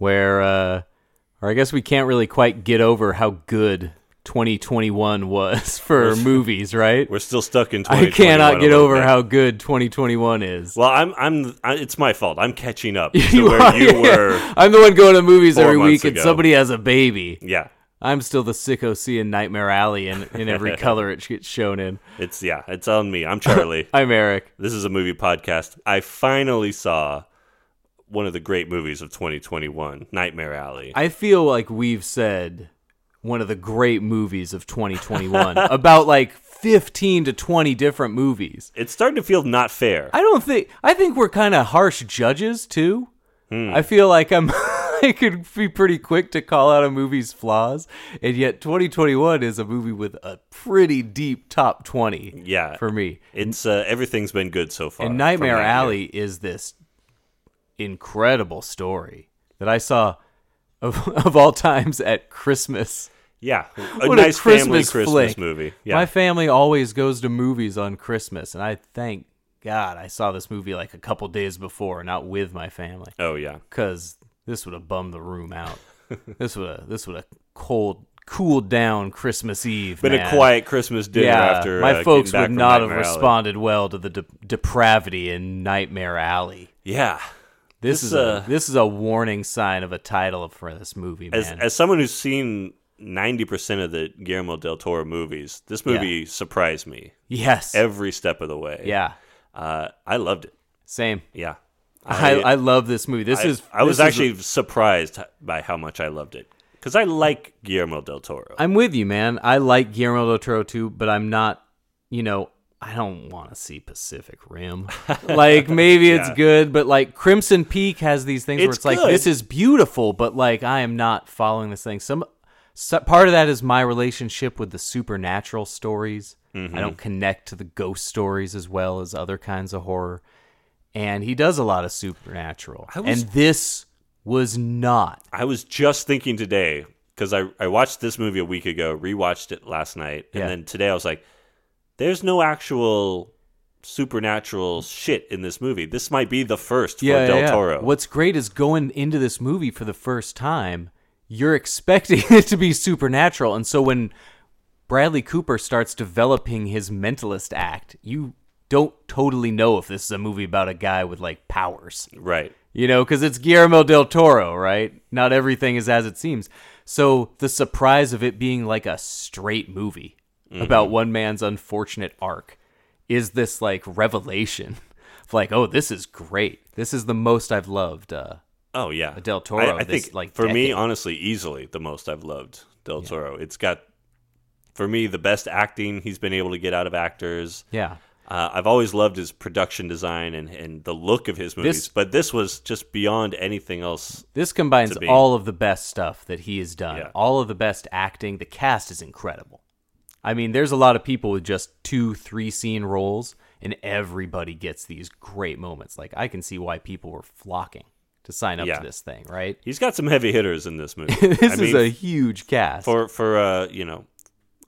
where, uh, or I guess we can't really quite get over how good 2021 was for movies, right? We're still stuck in. I cannot get over bit. how good 2021 is. Well, I'm. I'm. I, it's my fault. I'm catching up to You where are- you were. I'm the one going to movies every week, and somebody has a baby. Yeah, I'm still the sicko seeing Nightmare Alley in, in every color it gets shown in. it's yeah. It's on me. I'm Charlie. I'm Eric. this is a movie podcast. I finally saw one of the great movies of 2021, Nightmare Alley. I feel like we've said one of the great movies of 2021 about like 15 to 20 different movies. it's starting to feel not fair. I don't think I think we're kind of harsh judges too. I feel like I'm I could be pretty quick to call out a movie's flaws, and yet 2021 is a movie with a pretty deep top 20. Yeah. for me. It's uh, everything's been good so far. And Nightmare. Alley is this incredible story that I saw of, of all times at Christmas. Yeah, a What nice a Christmas family Christmas flick. movie. Yeah, My family always goes to movies on Christmas, and I thank God I saw this movie like a couple days before, not with my family, oh yeah. because this would have bummed the room out. this would have this would have cold cooled down Christmas Eve. Been man. a quiet Christmas dinner yeah, after my uh, folks would not have Alley. responded well to the de- depravity in Nightmare Alley. Yeah, This, This, is a uh, this is a warning sign of a title for this movie, man. as as someone who's seen ninety percent of the Guillermo del Toro movies, this movie surprised me yes, every step of the way. yeah, uh, I loved it. same. Yeah, I, I love this movie. This I- is I was is a- actually surprised by how much I loved it because I like Guillermo del Toro. I'm with you, man. I like Guillermo del Toro too, but I'm not. You know, I don't want to see Pacific Rim. like maybe it's Yeah. good, but like Crimson Peak has these things where It's it's like this is beautiful, but like I am not following this thing. Some, so, part of that is my relationship with the supernatural stories. Mm-hmm. I don't connect to the ghost stories as well as other kinds of horror. And he does a lot of supernatural. Was- and this was not. I was just thinking today because I, I watched this movie a week ago, rewatched it last night, and Yeah. then today I was like, "There's no actual supernatural shit in this movie. This might be the first for Del Toro." What's great is going into this movie for the first time, you're expecting it to be supernatural. And so when Bradley Cooper starts developing his mentalist act, you don't totally know if this is a movie about a guy with like powers. right? You know, because it's Guillermo del Toro, right? Not everything is as it seems. So the surprise of it being like a straight movie Mm-hmm. about one man's unfortunate arc is this like revelation of like, oh, this is great. This is the most I've loved. Uh, Oh yeah, Del Toro, I, I this, think like, for me, honestly, easily the most I've loved Del Toro. It's got for me the best acting he's been able to get out of actors. yeah. Uh, I've always loved his production design and, and the look of his movies, This- but this was just beyond anything else. This combines all of the best stuff that he has done. Yeah. All of the best acting. The cast is incredible. I mean, there's a lot of people with just two, three scene roles, and everybody gets these great moments. Like, I can see why people were flocking to sign up Yeah. to this thing, right? He's got some heavy hitters in this movie. this I is mean, a huge cast. for for uh you know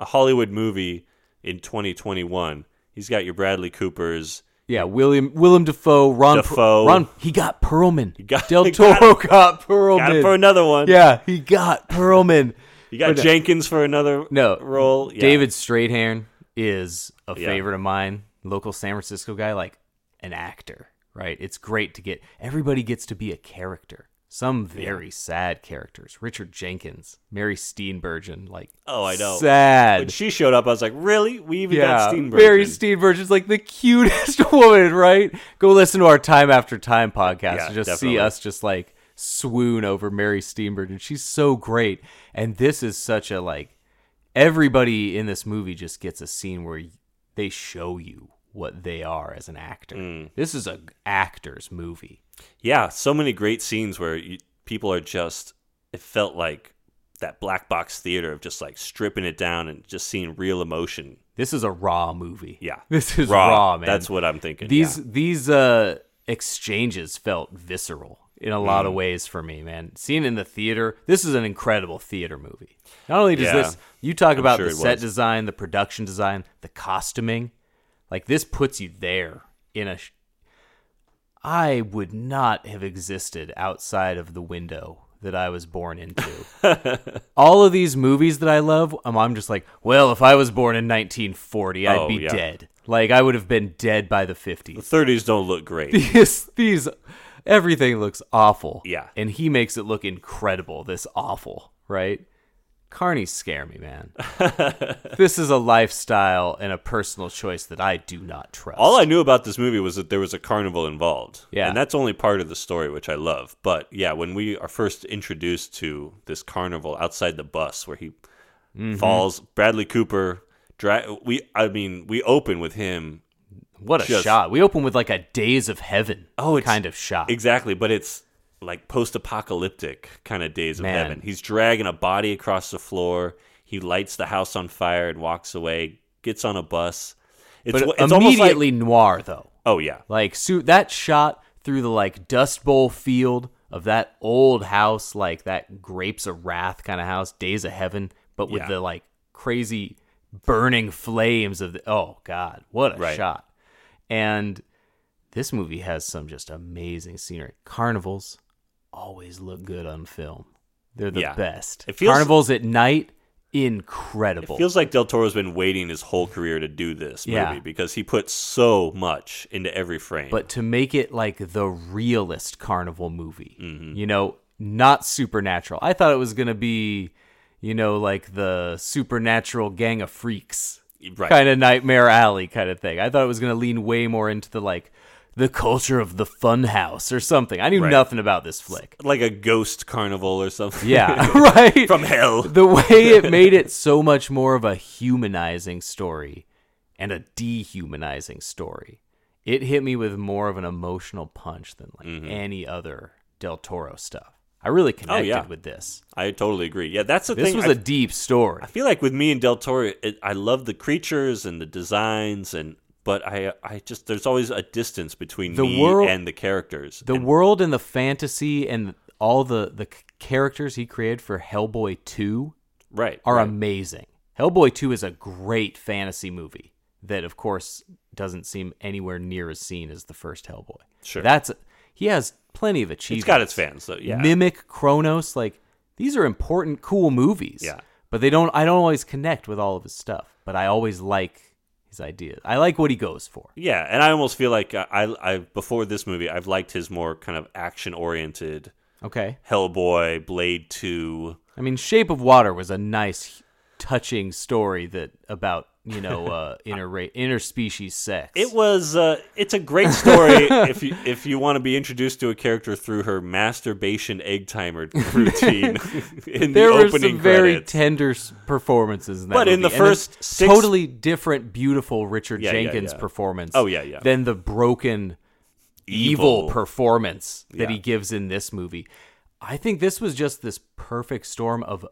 a Hollywood movie in 2021. He's got your Bradley Coopers. yeah, William Willem Dafoe, Ron, Per- Ron. He got Perlman. He got- Del he got Toro got Perlman. Got for another one. Yeah, he got Perlman. You got uh, Jenkins for another No role. Yeah. David Strathairn is a Yeah. favorite of mine. Local San Francisco guy, like an actor, right? It's great to get everybody gets to be a character. Some very sad characters. Richard Jenkins, Mary Steenburgen, like Oh, I know. sad. When she showed up, I was like, really? We even yeah, got Steenburgen. Mary Steenburgen's like the cutest woman, right? Go listen to our Time After Time podcast Yeah, to just definitely. see us just like swoon over Mary Steenburgen. She's so great, and this is such a like everybody in this movie just gets a scene where they show you what they are as an actor. Mm. This is a actor's movie. Yeah, so many great scenes where you, people are just. It felt like that black box theater of just like stripping it down and just seeing real emotion. This is a raw movie. Yeah, This is raw, man. That's what I'm thinking. These yeah. these uh exchanges felt visceral in a lot Mm. of ways for me, man. Seeing in the theater, this is an incredible theater movie. Not only does Yeah. this you talk I'm about sure the set was. design, the production design, the costuming, like this puts you there in a sh- I would not have existed outside of the window that I was born into. All of these movies that I love, um, I'm just like, well, if I was born in 1940, I'd Oh, be yeah. dead. Like I would have been dead by the 50s. the 30s don't look great. These these everything looks awful. Yeah. And he makes it look incredible, this awful, right? Carnies scare me, man. this is a lifestyle and a personal choice that I do not trust. All I knew about this movie was that there was a carnival involved. Yeah. And that's only part of the story, which I love. But yeah, when we are first introduced to this carnival outside the bus where he Mm-hmm. falls, Bradley Cooper, dra- we, I mean, we open with him. What a just- shot. We open with like a days of heaven Oh, it's- kind of shot. Exactly, but it's like post apocalyptic kind of days of Man. heaven. He's dragging a body across the floor. He lights the house on fire and walks away, gets on a bus. It's, but it's almost like, immediately noir though. oh, yeah. Like su- that shot through the like dust bowl field of that old house, like that grapes of wrath kind of house, days of heaven, but with Yeah. the like crazy burning flames of the oh god, what a Right. shot. And this movie has some just amazing scenery. Carnivals always look good on film. They're the Yeah. best. It feels- Carnivals at night, incredible. It feels like Del Toro's been waiting his whole career to do this movie Yeah. because he put so much into every frame. but to make it like the realist carnival movie Mm-hmm. you know not supernatural i thought it was gonna be you know like the supernatural gang of freaks Right. kind of nightmare alley kind of thing i thought it was gonna lean way more into the like the culture of the fun house or something i knew Right. nothing about this flick like a ghost carnival or something. yeah right From hell. the way it made it so much more of a humanizing story and a dehumanizing story. It hit me with more of an emotional punch than like Mm-hmm. any other Del Toro stuff. I really connected Oh, yeah. with this. I totally agree. Yeah, that's the This thing. This was I- a deep story. I feel like with me and Del Toro, it, I love the creatures and the designs, and but I I just there's always a distance between The me world- and the characters. The And- world and the fantasy and all the the characters he created for Hellboy 2 right are right. amazing. Hellboy 2 is a great fantasy movie that of course doesn't seem anywhere near as seen as the first Hellboy. Sure. That's he has plenty of achievements. It's got its fans, so yeah. Mimic, Cronos, like these are important cool movies. Yeah. But they don't I don't always connect with all of his stuff, but I always like his ideas. I like what he goes for. Yeah, and I almost feel like I, I, I before this movie, I've liked his more kind of action oriented Okay. Hellboy, Blade Two. I mean, Shape of Water was a nice, touching story that about you know uh, inter interspecies sex. It was uh, it's a great story if you if you want to be introduced to a character through her masturbation egg timer routine in there the were opening some very tender performances in that But in the And first six- totally different, beautiful Richard Yeah, yeah, Jenkins yeah. performance. Oh, yeah, yeah. Than the broken, evil, Evil. performance that Yeah. he gives in this movie. I think this was just this perfect storm of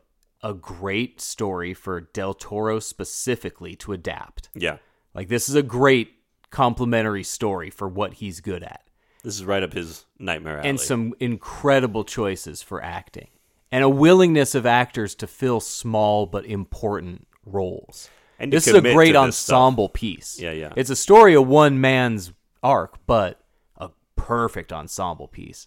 a great story for Del Toro specifically to adapt. yeah, Like this is a great complementary story for what he's good at. this is right up his nightmare alley. and some incredible choices for acting and a willingness of actors to fill small but important roles. And this is a great this stuff. ensemble piece. Yeah, yeah. It's a story of one man's arc, but a perfect ensemble piece.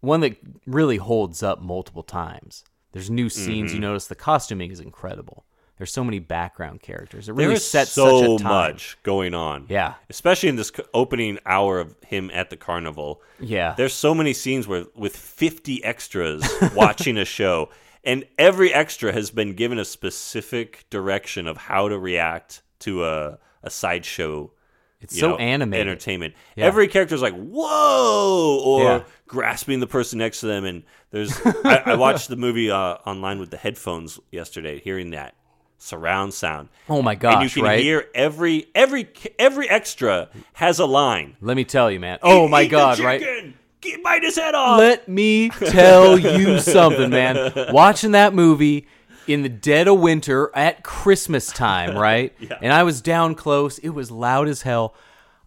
One that really holds up multiple times. There's new scenes. Mm-hmm. You notice the costuming is incredible. There's so many background characters. It really is sets so such a time. much going on. Yeah. especially in this opening hour of him at the carnival. Yeah. There's so many scenes where with 50 extras watching a show, and every extra has been given a specific direction of how to react to a a sideshow. It's so know, animated. entertainment. Yeah. Every character's like whoa, or Yeah. grasping the person next to them. And there's I, I watched the movie uh, online with the headphones yesterday, hearing that surround sound. Oh my and gosh! you can right? hear every every every extra has a line. Let me tell you, man. Oh Eat- my eat god, right? Get- bite his head off. Let me tell you something, man. Watching that movie in the dead of winter at Christmas time, right? Yeah. And I was down close. It was loud as hell.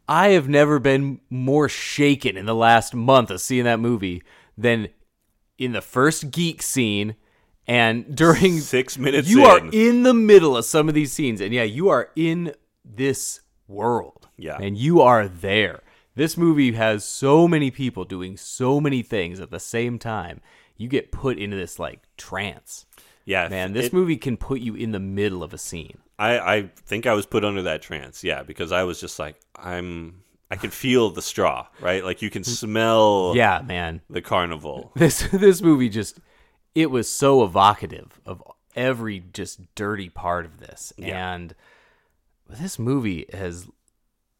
I have never been more shaken in the last month of seeing that movie than in the first geek scene and during Six minutes You are in. in the middle of some of these scenes, and yeah, you are in this world. Yeah. And you are there. This movie has so many people doing so many things at the same time. You get put into this like trance. yeah, Man, this it- movie can put you in the middle of a scene. I, I think I was put under that trance. Yeah, because I was just like, I'm. I can feel the straw, right? Like you can smell Yeah, man. the carnival. This this movie just it was so evocative of every just dirty part of this. Yeah. And this movie has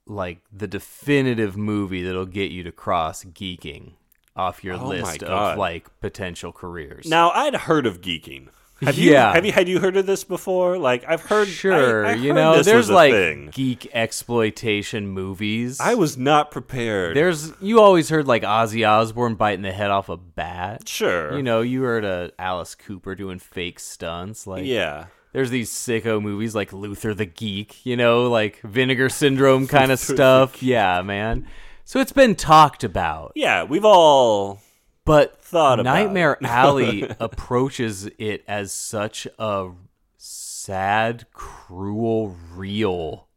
like the definitive movie that'll get you to cross geeking off your Oh my list God. of like potential careers. Now I'd heard of geeking. Have you? Yeah. Have you? Had you heard of this before? Like I've heard. sure, I, I you know, there's like thing. geek exploitation movies. I was not prepared. There's you always heard like Ozzy Osbourne biting the head off a bat. sure. You know, you heard of Alice Cooper doing fake stunts. Like Yeah. there's these sicko movies like Luther the Geek, you know, like Vinegar Syndrome kind of stuff. Yeah, man. So it's been talked about, Yeah. We've all. But Thought about Nightmare. Alley approaches it as such a sad, cruel, real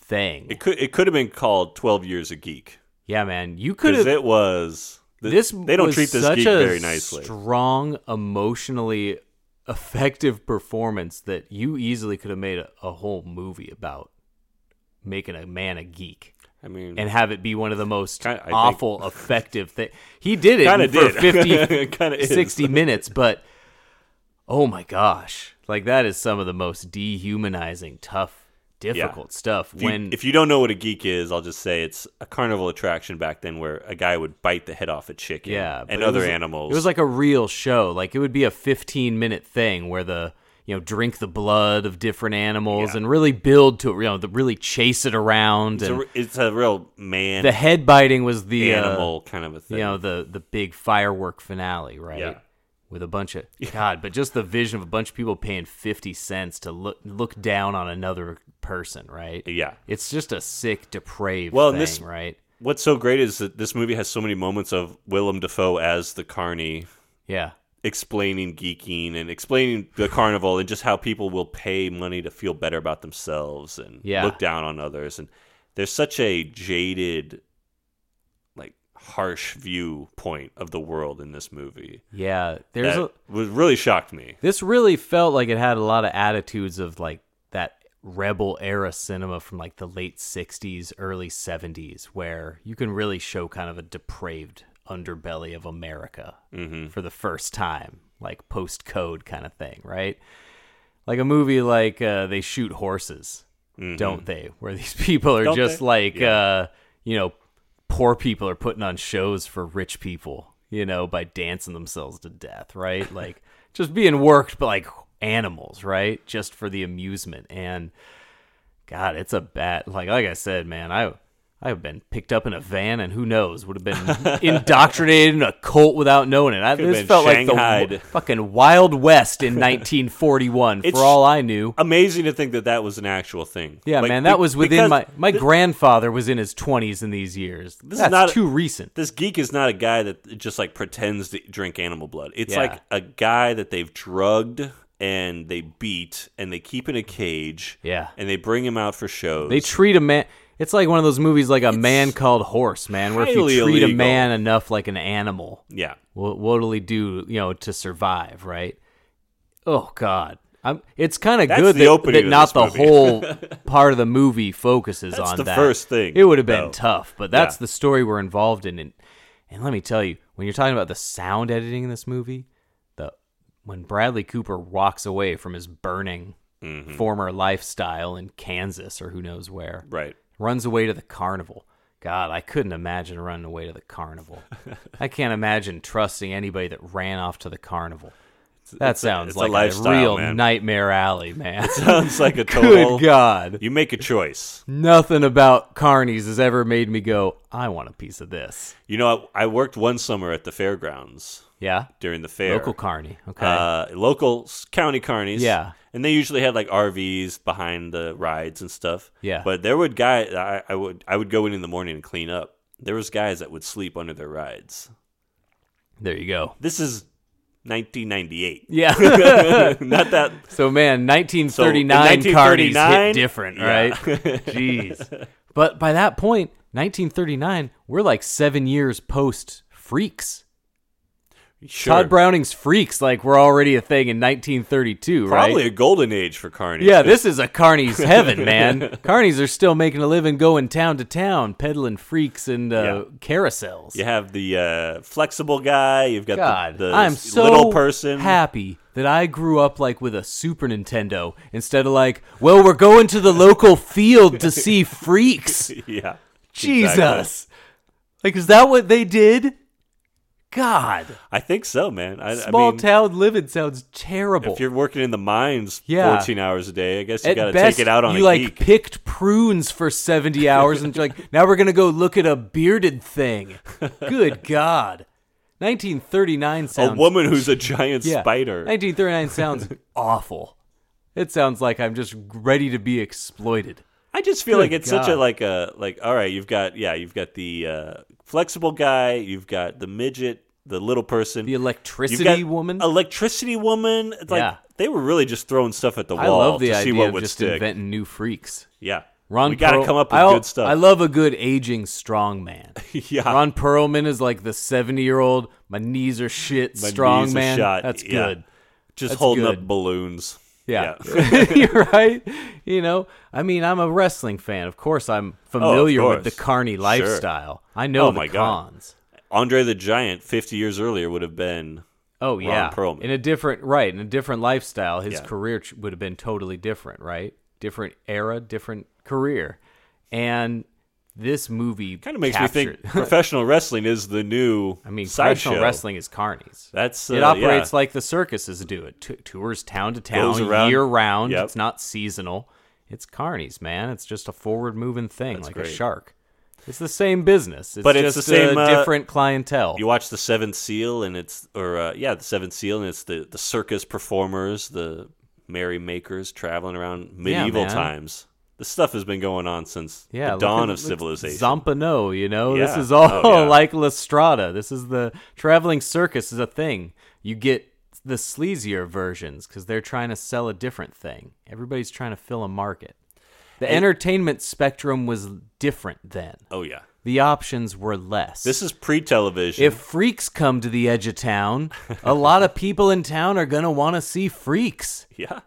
thing. It could. It could have been called Twelve Years a Geek yeah, man. You could have it was. th- this They don't treat this geek very nicely. Strong, emotionally effective performance that you easily could have made a, a whole movie about making a man a geek I mean, and have it be one of the most Kinda- I think- awful, effective thing. He did it for did. 50, Kinda is. 60 minutes, but oh my gosh. Like, that is some of the most dehumanizing, tough, difficult stuff. if you, when if you don't know what a geek is, I'll just say it's a carnival attraction back then where a guy would bite the head off a chicken. Yeah, and other was- animals. It was like a real show. Like it would be a 15 minute thing where the you know drink the blood of different animals Yeah. and really build to it. You know, the, really chase it around it's, and a, it's a real man the head biting was the uh, animal kind of a thing. you know the the big firework finale, right? Yeah. With a bunch of God, but just the vision of a bunch of people paying fifty cents to look look down on another person, right? Yeah. it's just a sick, depraved Well, thing, this- right? What's so great is that this movie has so many moments of Willem Dafoe as the carny Yeah, explaining geeking and explaining the carnival and just how people will pay money to feel better about themselves and Yeah. look down on others and there's such a jaded like harsh viewpoint of the world in this movie yeah. There's a was really shocked me This really felt like it had a lot of attitudes of like that rebel era cinema from like the late 60s, early 70s, where you can really show kind of a depraved underbelly of America for the first time, like post code kind of thing, right? Like a movie like uh, They Shoot Horses, don't they? Where these people are Don't just they? like, Yeah. uh, you know, poor people are putting on shows for rich people, you know, by dancing themselves to death, right? Like just being worked but like animals, right? Just for the amusement. And God, it's a bad like like I said, man, I I've been picked up in a van and who knows, would have been indoctrinated in a cult without knowing it. I, Could've this been felt like the shanghaied. w- fucking Wild West in 1941 It's- for all I knew. amazing to think that that was an actual thing Yeah, Like, man, that be- was within because my my grandfather was in his 20s in these years. This is That's not a- too recent. this geek is not a guy that just like pretends to drink animal blood. It's Yeah. like a guy that they've drugged and they beat and they keep in a cage. Yeah. And they bring him out for shows. They treat a man. It's like one of those movies, like a man called Horse, man, where if you treat a man enough like an animal, yeah. what what'll he do? You know, to survive, right? Oh God, I'm. It's kind of good the that, that not the movie. whole part of the movie focuses That's on the that. first thing, It would have been though. tough, but that's Yeah. the story we're involved in. And, and let me tell you, when you're talking about the sound editing in this movie, the when Bradley Cooper walks away from his burning Mm-hmm. former lifestyle in Kansas or who knows where, Right. Runs away to the carnival. God, I couldn't imagine running away to the carnival. I can't imagine trusting anybody that ran off to the carnival. That it's a- sounds a like a, lifestyle, real man. nightmare alley, man. It Sounds like a total. Good God. You make a choice. Nothing about carnies has ever made me go, I want a piece of this. You know, I, I worked one summer at the fairgrounds Yeah? during the fair. Local carny. Okay. uh, local s- county carnies. Yeah. and they usually had like RVs behind the rides and stuff. Yeah. but there would guy I, I would I would go in in the morning and clean up. There was guys that would sleep under their rides. there you go. This is 1998. Yeah. Not that so, man, 1939 So, carnies hit different, yeah. right? Jeez. But by that point, 1939, we're like seven years post Freaks. Sure. Tod Browning's Freaks, like, were already a thing in 1932, right? Probably a golden age for carnies. Yeah, this is a carnies heaven, man. carnies are still making a living going town to town, peddling freaks and uh, Yeah. carousels. You have the uh, flexible guy. You've got God, the, the I'm so little person. happy that I grew up like with a Super Nintendo instead of like, well, we're going to the local field to see freaks. yeah. Jesus, exactly. like, is that what they did? God, I think so, man. I, I small mean, town living sounds terrible. If you're working in the mines Yeah. 14 hours a day, I guess you got to take it out on you a like geek. picked prunes for 70 hours and you're like now we're gonna go look at a bearded thing good god 1939 sounds. a woman who's a giant yeah, spider. 1939 sounds awful it sounds like i'm just ready to be exploited I just feel Good like it's such a like a like all right, you've got yeah, you've got the uh, flexible guy, you've got the midget, the little person, the electricity got woman electricity woman. It's like Yeah. they were really just throwing stuff at the wall i love the to see idea what of would just stick. inventing new freaks yeah, Ron we got to come up with I, good stuff. I love a good aging strong man. yeah, Ron Perlman is like the 70 year old. My knees are shit. My strong man. That's Yeah. good. just that's holding good. up balloons. Yeah. You're right. You know, I mean, I'm a wrestling fan. Of course, I'm oh, familiar with the course. carny Sure. lifestyle. I know Oh, the my God. cons. Andre the Giant, 50 years earlier, would have been Oh yeah, Perlman. in a different right, in a different lifestyle, his Yeah. career would have been totally different, right? Different era, different career, and this movie kind of makes me think professional wrestling is the new. I mean, professional wrestling is carnies. That's uh, it operates yeah. like the circuses do. It T- tours town to town, around- year round. Yep. It's not seasonal. It's carnies, man. It's just a forward moving thing, That's like a shark. It's the same business. It's But it's the same, a uh, different clientele. You watch the Seventh Seal, and it's or uh, yeah, the Seventh Seal, and it's the the circus performers, the merry makers traveling around medieval man. times. This stuff has been going on since yeah, the dawn at- of civilization. Zampano, you know, this is oh, all Oh, yeah. like La Strada. This is the traveling circus is a thing. You get the sleazier versions because they're trying to sell a different thing. Everybody's trying to fill a market. The entertainment spectrum was different then. oh yeah, The options were less. this is pre-television. if freaks come to the edge of town, a lot of people in town are going to want to see freaks. yeah,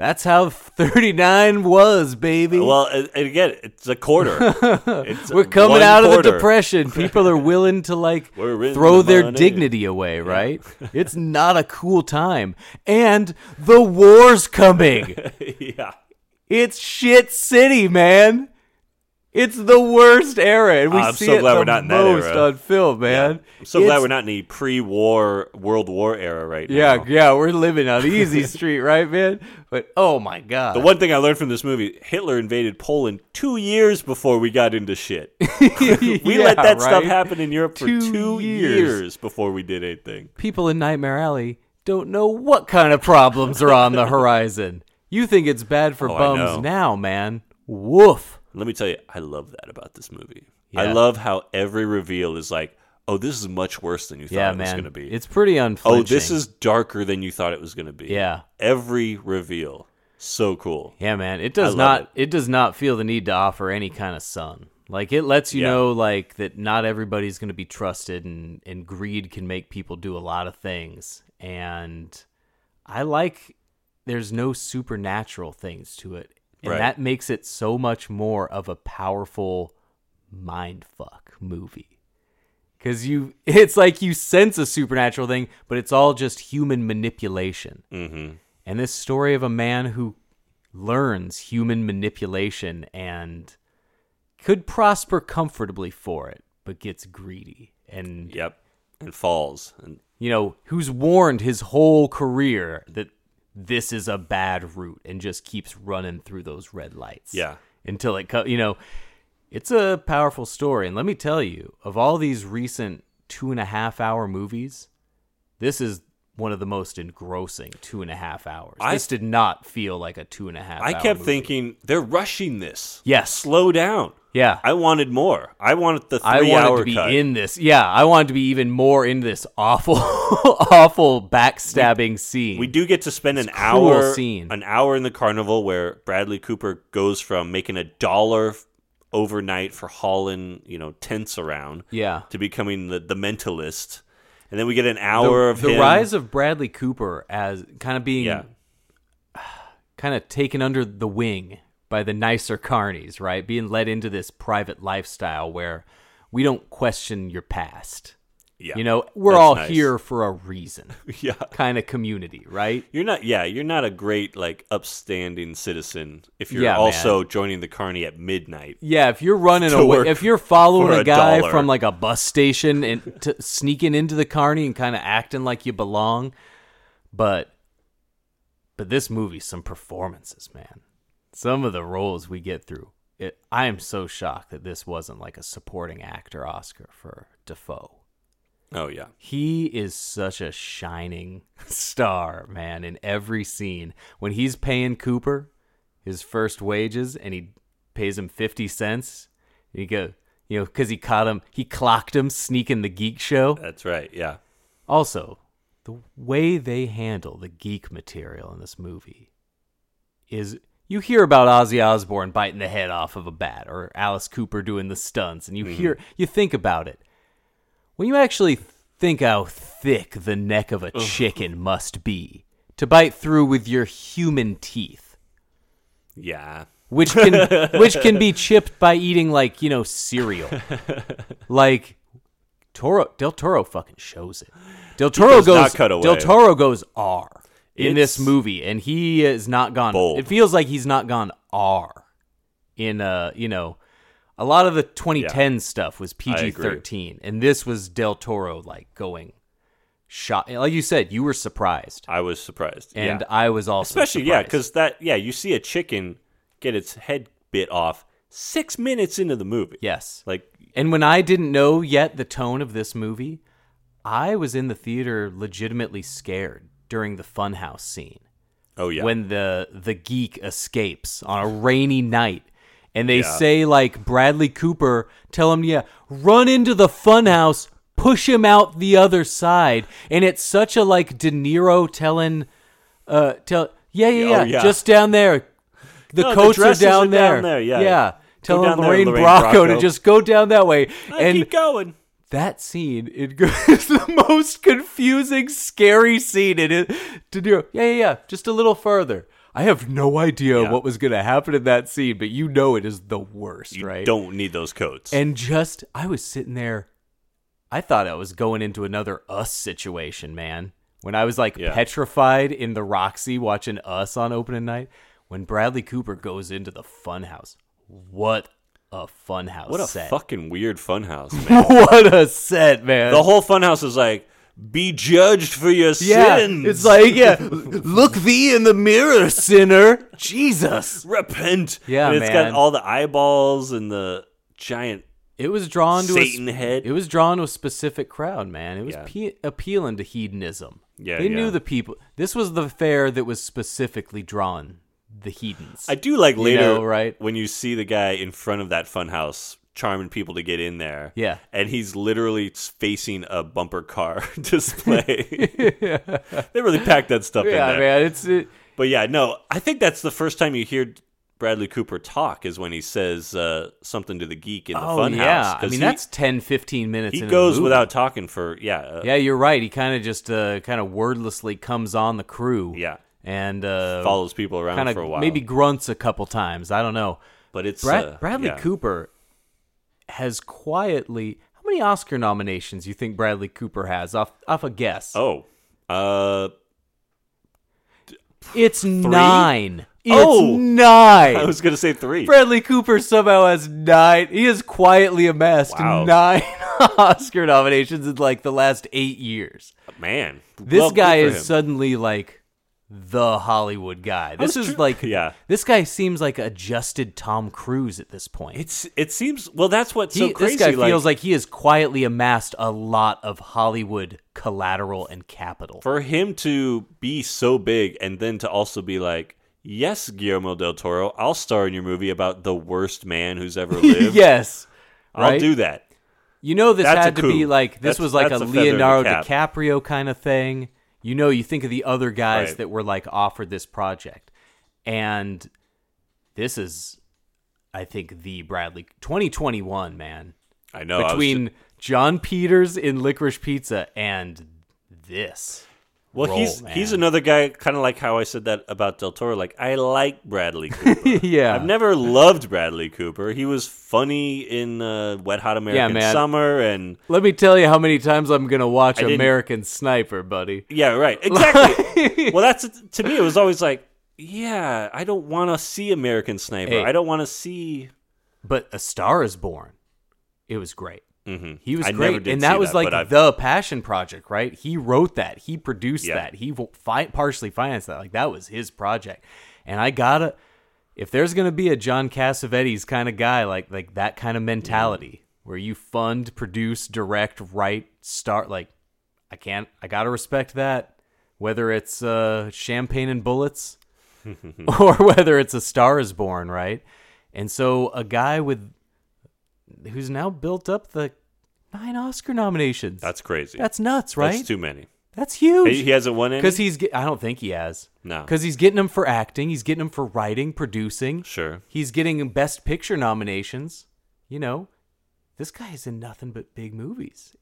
That's how 39 was, baby. well, and, again, it's a quarter. It's We're coming out of the depression. People are willing to like throw the their money. dignity away, right? it's not a cool time. And the war's coming. yeah, it's shit city, man. It's the worst era, and we ah, I'm see so it glad the we're not in that most era. on film, man. I'm so glad It's- we're not in the pre-war World War era right now. yeah, yeah, we're living on easy street, right, man? But oh my god, The one thing I learned from this movie: Hitler invaded Poland two years before we got into shit. we let that stuff happen in Europe for Two two, years. years. before we did anything. people in Nightmare Alley don't know what kind of problems are on the horizon. You think it's bad for Oh, I bums now, man? Woof. Let me tell you, I love that about this movie. Yeah. I love how every reveal is like, "Oh, this is much worse than you thought Yeah, it was going to be." It's pretty unfair. oh, this is darker than you thought it was going to be. Yeah. every reveal, so cool. Yeah, man. It does not. it. It. does not feel the need to offer any kind of sun. Like it lets you Yeah. know, like that not everybody's going to be trusted, and and greed can make people do a lot of things. And I like there's no supernatural things to it, and Right. that makes it so much more of a powerful mind fuck movie. Cause you, it's like you sense a supernatural thing, but it's all just human manipulation. Mm-hmm. And this story of a man who learns human manipulation and could prosper comfortably for it, but gets greedy. And Yep. and falls. And you know, who's warned his whole career that this is a bad route and just keeps running through those red lights. Yeah. Until it, co- you know, it's a powerful story. And let me tell you, of all these recent two and a half hour movies, this is one of the most engrossing two and a half hours. I- this did not feel like a two and a half I kept movie. thinking they're rushing this. Yes. slow down. Yeah. I wanted more. I wanted the I three wanted to be cut. in this. Yeah, I wanted to be even more in this awful, awful backstabbing scene. We do get to spend an hour, scene. an hour in the carnival where Bradley Cooper goes from making a dollar overnight for hauling, you know, tents around, Yeah. to becoming the, the mentalist, and then we get an hour the, of the him. rise of Bradley Cooper as kind of being yeah, kind of taken under the wing by the nicer carnies, right? Being led into this private lifestyle where we don't question your past. yeah. You know, we're all nice. here for a reason. yeah. kind of community, right? You're not, yeah, you're not a great like upstanding citizen if you're Yeah, also joining the carny at midnight. Yeah, if you're running away, if you're following a a guy dollar. from like a bus station and t- sneaking into the carny and kind of acting like you belong, but but this movie, some performances, man, some of the roles we get through. It, I am so shocked that this wasn't like a supporting actor Oscar for Dafoe. Oh yeah, He is such a shining star, man, in every scene. When he's paying Cooper his first wages and he pays him 50 cents, he go, you know, because he caught him, he clocked him sneaking the geek show. that's right. Yeah, Also, the way they handle the geek material in this movie is you hear about Ozzy Osbourne biting the head off of a bat or Alice Cooper doing the stunts and you mm-hmm. hear you think about it. When you actually think how thick the neck of a chicken must be to bite through with your human teeth, yeah. which can which can be chipped by eating like, you know, cereal. like Toro Del Toro fucking shows it. Del Toro goes not cut away. Del Toro goes R in this movie and he has not gone bold. it feels like he's not gone R in uh, you know, a lot of the 2010 stuff was PG-13 and this was Del Toro like going shot like you said you were surprised I was surprised. and yeah. I was also especially yeah, because that yeah, you see a chicken get its head bit off six minutes into the movie. yes like And when I didn't know yet the tone of this movie, I was in the theater legitimately scared during the funhouse scene oh yeah, when the the geek escapes on a rainy night and they Yeah. say like Bradley Cooper tell him yeah run into the funhouse push him out the other side and it's such a like De Niro telling uh tell yeah yeah yeah, Oh, yeah. just down there the No, the are down, are there. down there, yeah. yeah Tell telling down there, Lorraine, Lorraine Bracco, to just go down that way I and keep going. That scene it goes the most confusing scary scene in it to do yeah yeah yeah just a little further i have no idea Yeah. what was going to happen in that scene but you know it is the worst right? You right don't need those coats. and just i was sitting there i thought i was going into another us situation man when i was like Yeah. petrified in the roxy watching us on opening night when bradley cooper goes into the funhouse what a funhouse what a set fucking weird funhouse, man. what a set man the whole funhouse is like, be judged for your Yeah, sins. it's like yeah, look thee in the mirror, sinner. Jesus. repent. Yeah, and it's man. got all the eyeballs and the giant. It was drawn to Satan a, head. It was drawn to a specific crowd, man. It was Yeah. pe- appealing to hedonism. Yeah, they yeah. knew the people. This was the fair that was specifically drawn the heathens. I do like later, know, right? when you see the guy in front of that funhouse charming people to get in there. Yeah. and he's literally facing a bumper car display. they really packed that stuff in yeah, there. man. It's it, But yeah, no, I think that's the first time you hear Bradley Cooper talk is when he says uh, something to the geek in the oh funhouse. yeah. I mean, he, that's 10, 15 minutes. he goes without talking for yeah, uh, Yeah, you're right. He kind of just uh, kind of wordlessly comes on the crew. Yeah. And uh, follows people around for a while. maybe grunts a couple times. I don't know. but it's Brad, uh, Bradley yeah. Cooper has quietly. How many Oscar nominations you think Bradley Cooper has? Off off a guess. Oh, uh, it's nine. It's Oh! nine. I was gonna say three. Bradley Cooper somehow has nine. He has quietly amassed Wow. nine Oscar nominations in like the last eight years. Man, This guy is him. suddenly like the Hollywood guy. This is like Yeah. This guy seems like adjusted Tom Cruise at this point. It's it seems well. That's what's He- so crazy. This guy like, feels like he has quietly amassed a lot of Hollywood collateral and capital. for him to be so big and then to also be like, yes, Guillermo del Toro, I'll star in your movie about the worst man who's ever lived. yes, I'll right? do that. You know, this That's had to be like this That's- was like a a. DiCaprio kind of thing. You know, you think of the other guys Right. that were like offered this project, and this is, I think, the Bradley 2021 man I know. I was between Jon Peters in Licorice Pizza and this. Well, role, he's man. he's another guy, kind of like how I said that about del Toro. Like I like Bradley Cooper. yeah, I've never loved Bradley Cooper. He was funny in uh, Wet Hot American man. Summer, and Let me tell you how many times I'm gonna watch American Sniper, buddy. yeah, right, exactly. well, that's to me. It was always like, yeah, I don't want to see American Sniper. Hey. I don't want to see. But A Star Is Born, it was great. Mhm. He was I great, and that was that, like I've- the passion project, right? He wrote that, he produced Yeah. that, he fi- partially financed that. Like that was his project, and I gotta. If there's gonna be a John Cassavetes kind of guy, like like that kind of mentality, where you fund, produce, direct, write, start, like I can't, I gotta respect that. Whether it's uh, champagne and bullets, or whether it's a Star Is Born, right? And so a guy with who's now built up the nine Oscar nominations. That's crazy. That's nuts, right? That's too many. That's huge. He, he hasn't won any. Because he's, get, I don't think he has. No. Because he's getting them for acting. He's getting them for writing, producing. Sure. He's getting Best Picture nominations. You know, this guy is in nothing but big movies.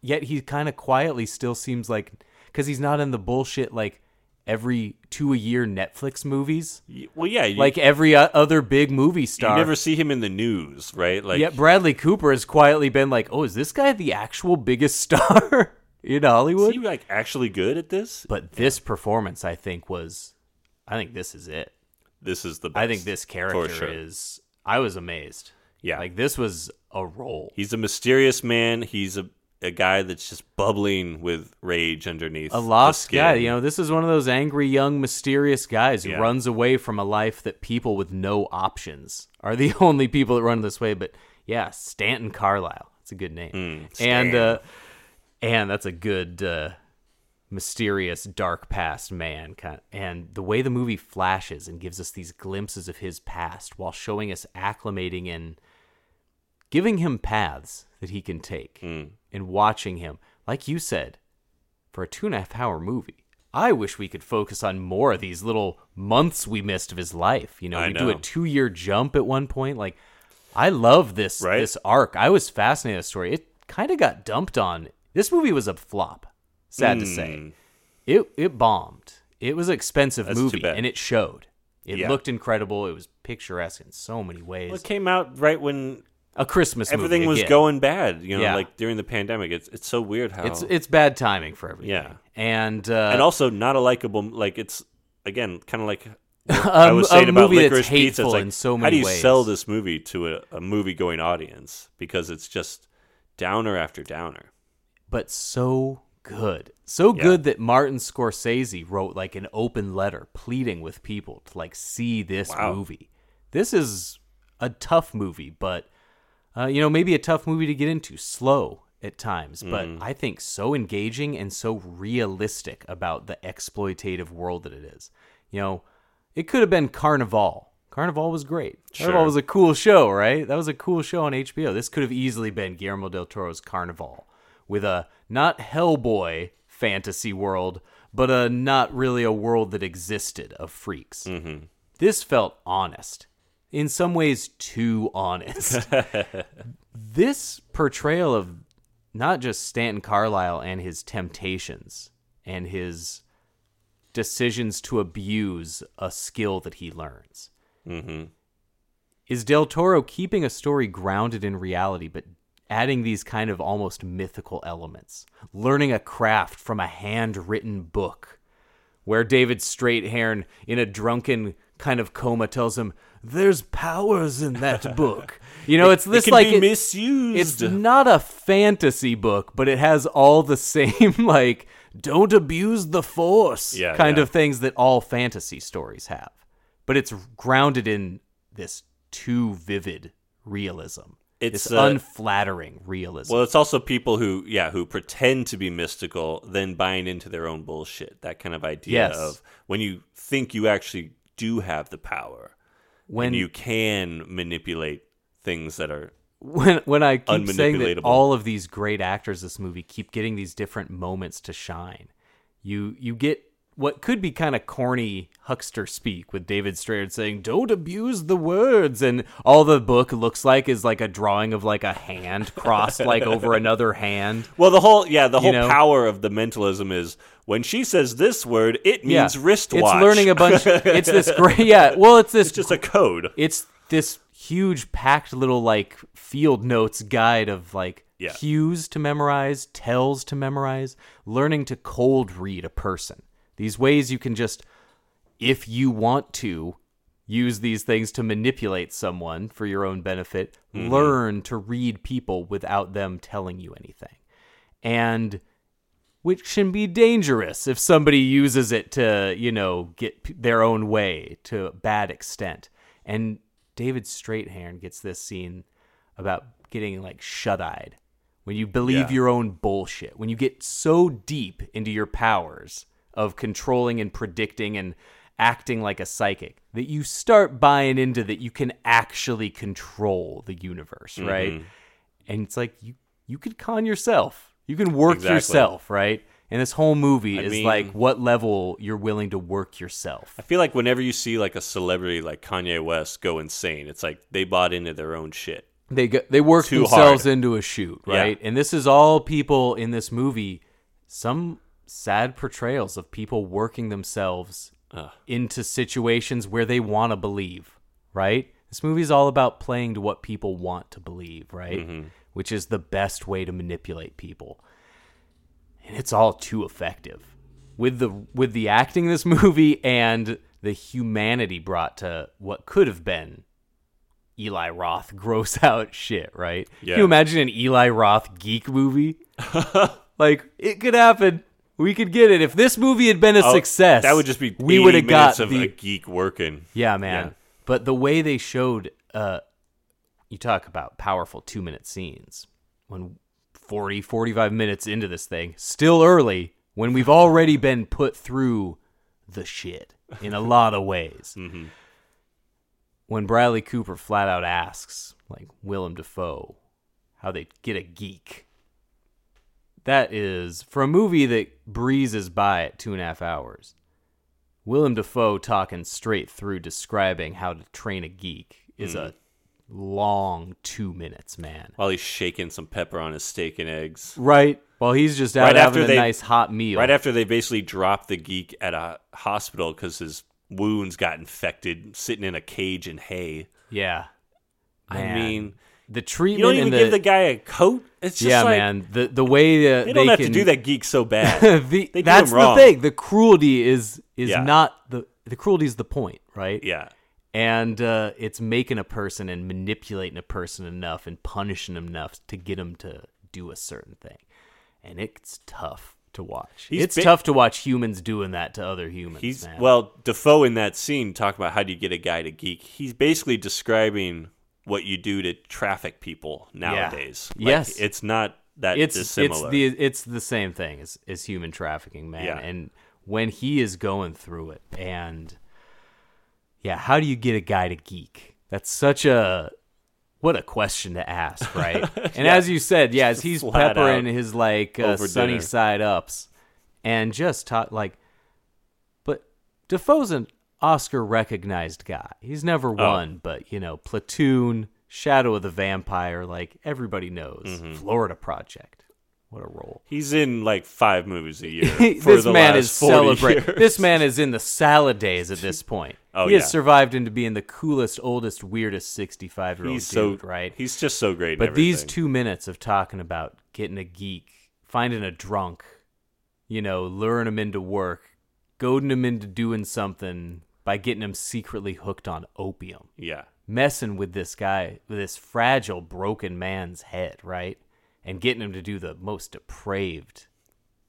Yet he kind of quietly still seems like, because he's not in the bullshit like every two a year Netflix movies, Well, yeah. You, like every other big movie star. you never see him in the news, right? Like Yet Bradley Cooper has quietly been like, "Oh, is this guy the actual biggest star in is Hollywood?" he like actually good at this? But this performance, I think, was, I think this is it. This is the. Best, I think this character sure. is. I was amazed. Yeah. like this was a role. He's a mysterious man. He's a a guy that's just bubbling with rage underneath. A lost guy. You know, this is one of those angry, young, mysterious guys who Yeah. runs away from a life that people with no options are the only people that run this way. But yeah, Stanton Carlisle. It's a good name. Mm, and uh, and that's a good uh, mysterious dark past man kind and the way the movie flashes and gives us these glimpses of his past while showing us acclimating and giving him paths that he can take Mm. and watching him like you said for a two and a half hour movie. I wish we could focus on more of these little months we missed of his life. You know I we do a two year jump at one point. Like i love this Right? this arc. I was fascinated with the story. It kind of got dumped on this movie was a flop sad to say. Mm. it it bombed. It was an expensive That's movie and it showed. It Yeah. looked incredible. It was picturesque in so many ways. Well, it came out right when a christmas everything movie was again. going bad. You know, Yeah. like during the pandemic. It's it's so weird how it's it's bad timing for everything Yeah. and uh and also not a likable. Like it's again kind of like I was saying about licorice pizza. It's like in so how do you ways. sell this movie to a, a movie going audience because it's just downer after downer. but so good. So Yeah. good that Martin Scorsese wrote like an open letter pleading with people to like see this Wow. movie. This is a tough movie, but uh, you know, maybe a tough movie to get into, slow at times, but Mm. I think so engaging and so realistic about the exploitative world that it is. You know, it could have been Carnival. Carnival was great. Carnival was a cool show, right? That was a cool show on HBO. This could have easily been Guillermo del Toro's Carnival with a not Hellboy fantasy world, but a not really a world that existed of freaks. Mm-hmm. This felt honest. In some ways, too honest. this portrayal of not just Stanton Carlisle and his temptations and his decisions to abuse a skill that he learns. Mm-hmm. Is Del Toro keeping a story grounded in reality, but adding these kind of almost mythical elements? Learning a craft from a handwritten book, where David Strathairn, in a drunken kind of coma, tells him, there's powers in that book. You know, it's It this can like be it- misused. It's not a fantasy book, but it has all the same like don't abuse the force Yeah, kind yeah. of things that all fantasy stories have. But it's grounded in this too vivid realism. It's, uh, unflattering realism. Well, it's also people who, yeah, who pretend to be mystical, then buying into their own bullshit. That kind of idea Yes. of when you think you actually do have the power, when and you can manipulate things that are when when I keep saying that all of these great actors this movie keep getting these different moments to shine. You you get what could be kind of corny huckster speak with David Strathairn saying "Don't abuse the words," and all the book looks like is like a drawing of like a hand crossed like over another hand. Well, the whole yeah, the You whole know? power of the mentalism is when she says this word, it Yeah, means wristwatch. It's learning a bunch. It's this great. Yeah, well, it's this it's just a code. it's this huge packed little like field notes guide of like Yeah. cues to memorize, tells to memorize, learning to cold read a person. These ways you can just if you want to use these things to manipulate someone for your own benefit, mm-hmm. learn to read people without them telling you anything. And which can be dangerous if somebody uses it to, you know, get their own way to a bad extent. And David Strathairn gets this scene about getting like shut-eyed when you believe Yeah. your own bullshit. When you get so deep into your powers of controlling and predicting and acting like a psychic that you start buying into that you can actually control the universe, right? Mm-hmm. And it's like you you could con yourself. You can work Exactly. yourself, right? And this whole movie I is mean- like what level you're willing to work yourself. I feel like whenever you see like a celebrity like Kanye West go insane, it's like they bought into their own shit. They go, they work Too themselves hard. into a shoot, Yeah. right? And this is all people in this movie. Some sad portrayals of people working themselves into situations where they want to believe, right? This movie is all about playing to what people want to believe, right? Mm-hmm. Which is the best way to manipulate people. And it's all too effective. With the with the acting in this movie and the humanity brought to what could have been Eli Roth gross out shit, right? Yeah. Can you imagine an Eli Roth geek movie? like it could happen. We could get it if this movie had been a Oh, success. That would just be we would have got of the a geek working. yeah, man. Yeah. But the way they showed, uh, you talk about powerful two minute scenes. When 40, 45 minutes into this thing, still early, when we've already been put through the shit in a lot of ways. Mm-hmm. When Bradley Cooper flat out asks, like Willem Dafoe, how they get a geek. That is, for a movie that breezes by at two and a half hours, Willem Dafoe talking straight through describing how to train a geek is a long two minutes, man. While he's shaking some pepper on his steak and eggs. Right. Well, he's just out Right having after a they- nice hot meal. Right after they basically dropped the geek at a hospital because his wounds got infected, sitting in a cage in hay. yeah. I mean, the treatment. you don't even the, give the guy a coat. It's just yeah, like, man. The the way uh, They don't have can, to do that geek so bad. the, They do that's him wrong. the thing. The cruelty is is Yeah. not the the cruelty is the point, right? yeah. And uh, it's making a person and manipulating a person enough and punishing them enough to get them to do a certain thing, and it's tough to watch. He's it's big- tough to watch humans doing that to other humans. He's man. well, Dafoe in that scene talk about how do you get a guy to geek. He's basically describing what you do to traffic people nowadays. Like, Yes. it's not that it's it's the it's the same thing as as human trafficking, man. Yeah. And when he is going through it, and yeah, how do you get a guy to geek? That's such a what a question to ask, right? and as you said, yeah, as he's flat peppering his like uh, sunny dinner. side ups, and just talk like, but Dafoe's an Oscar recognized guy. He's never Oh. won, but you know, Platoon, Shadow of the Vampire, like everybody knows. Mm-hmm. Florida Project. What a role. He's in like five movies a year. for this the man is 40 celebrating. This man is in the salad days at this point. Oh, he has survived into being the coolest, oldest, weirdest sixty-five year old dude, so right? He's just so great. But these two minutes of talking about getting a geek, finding a drunk, you know, luring him into work, goading him into doing something by getting him secretly hooked on opium, Yeah. messing with this guy, this fragile, broken man's head, right? And getting him to do the most depraved,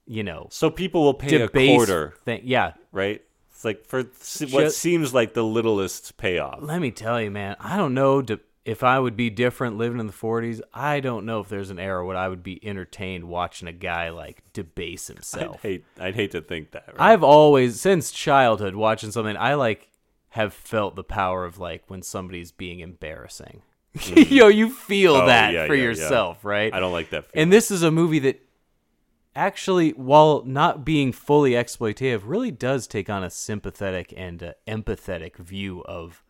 you know, So people will pay a quarter, thing. Yeah, right? It's like for se- what Just- seems like the littlest payoff. let me tell you, man, I don't know de- if I would be different living in the 40s. I don't know if there's an era where I would be entertained watching a guy like debase himself. I'd hate, I'd hate to think that. Right? I've always, since childhood, watching something, I like have felt the power of like when somebody's being embarrassing. you know, you feel Oh, that yeah, for yeah, yeah. yourself, right? I don't like that. Feeling. And this is a movie that actually, while not being fully exploitative, really does take on a sympathetic and uh, empathetic view of,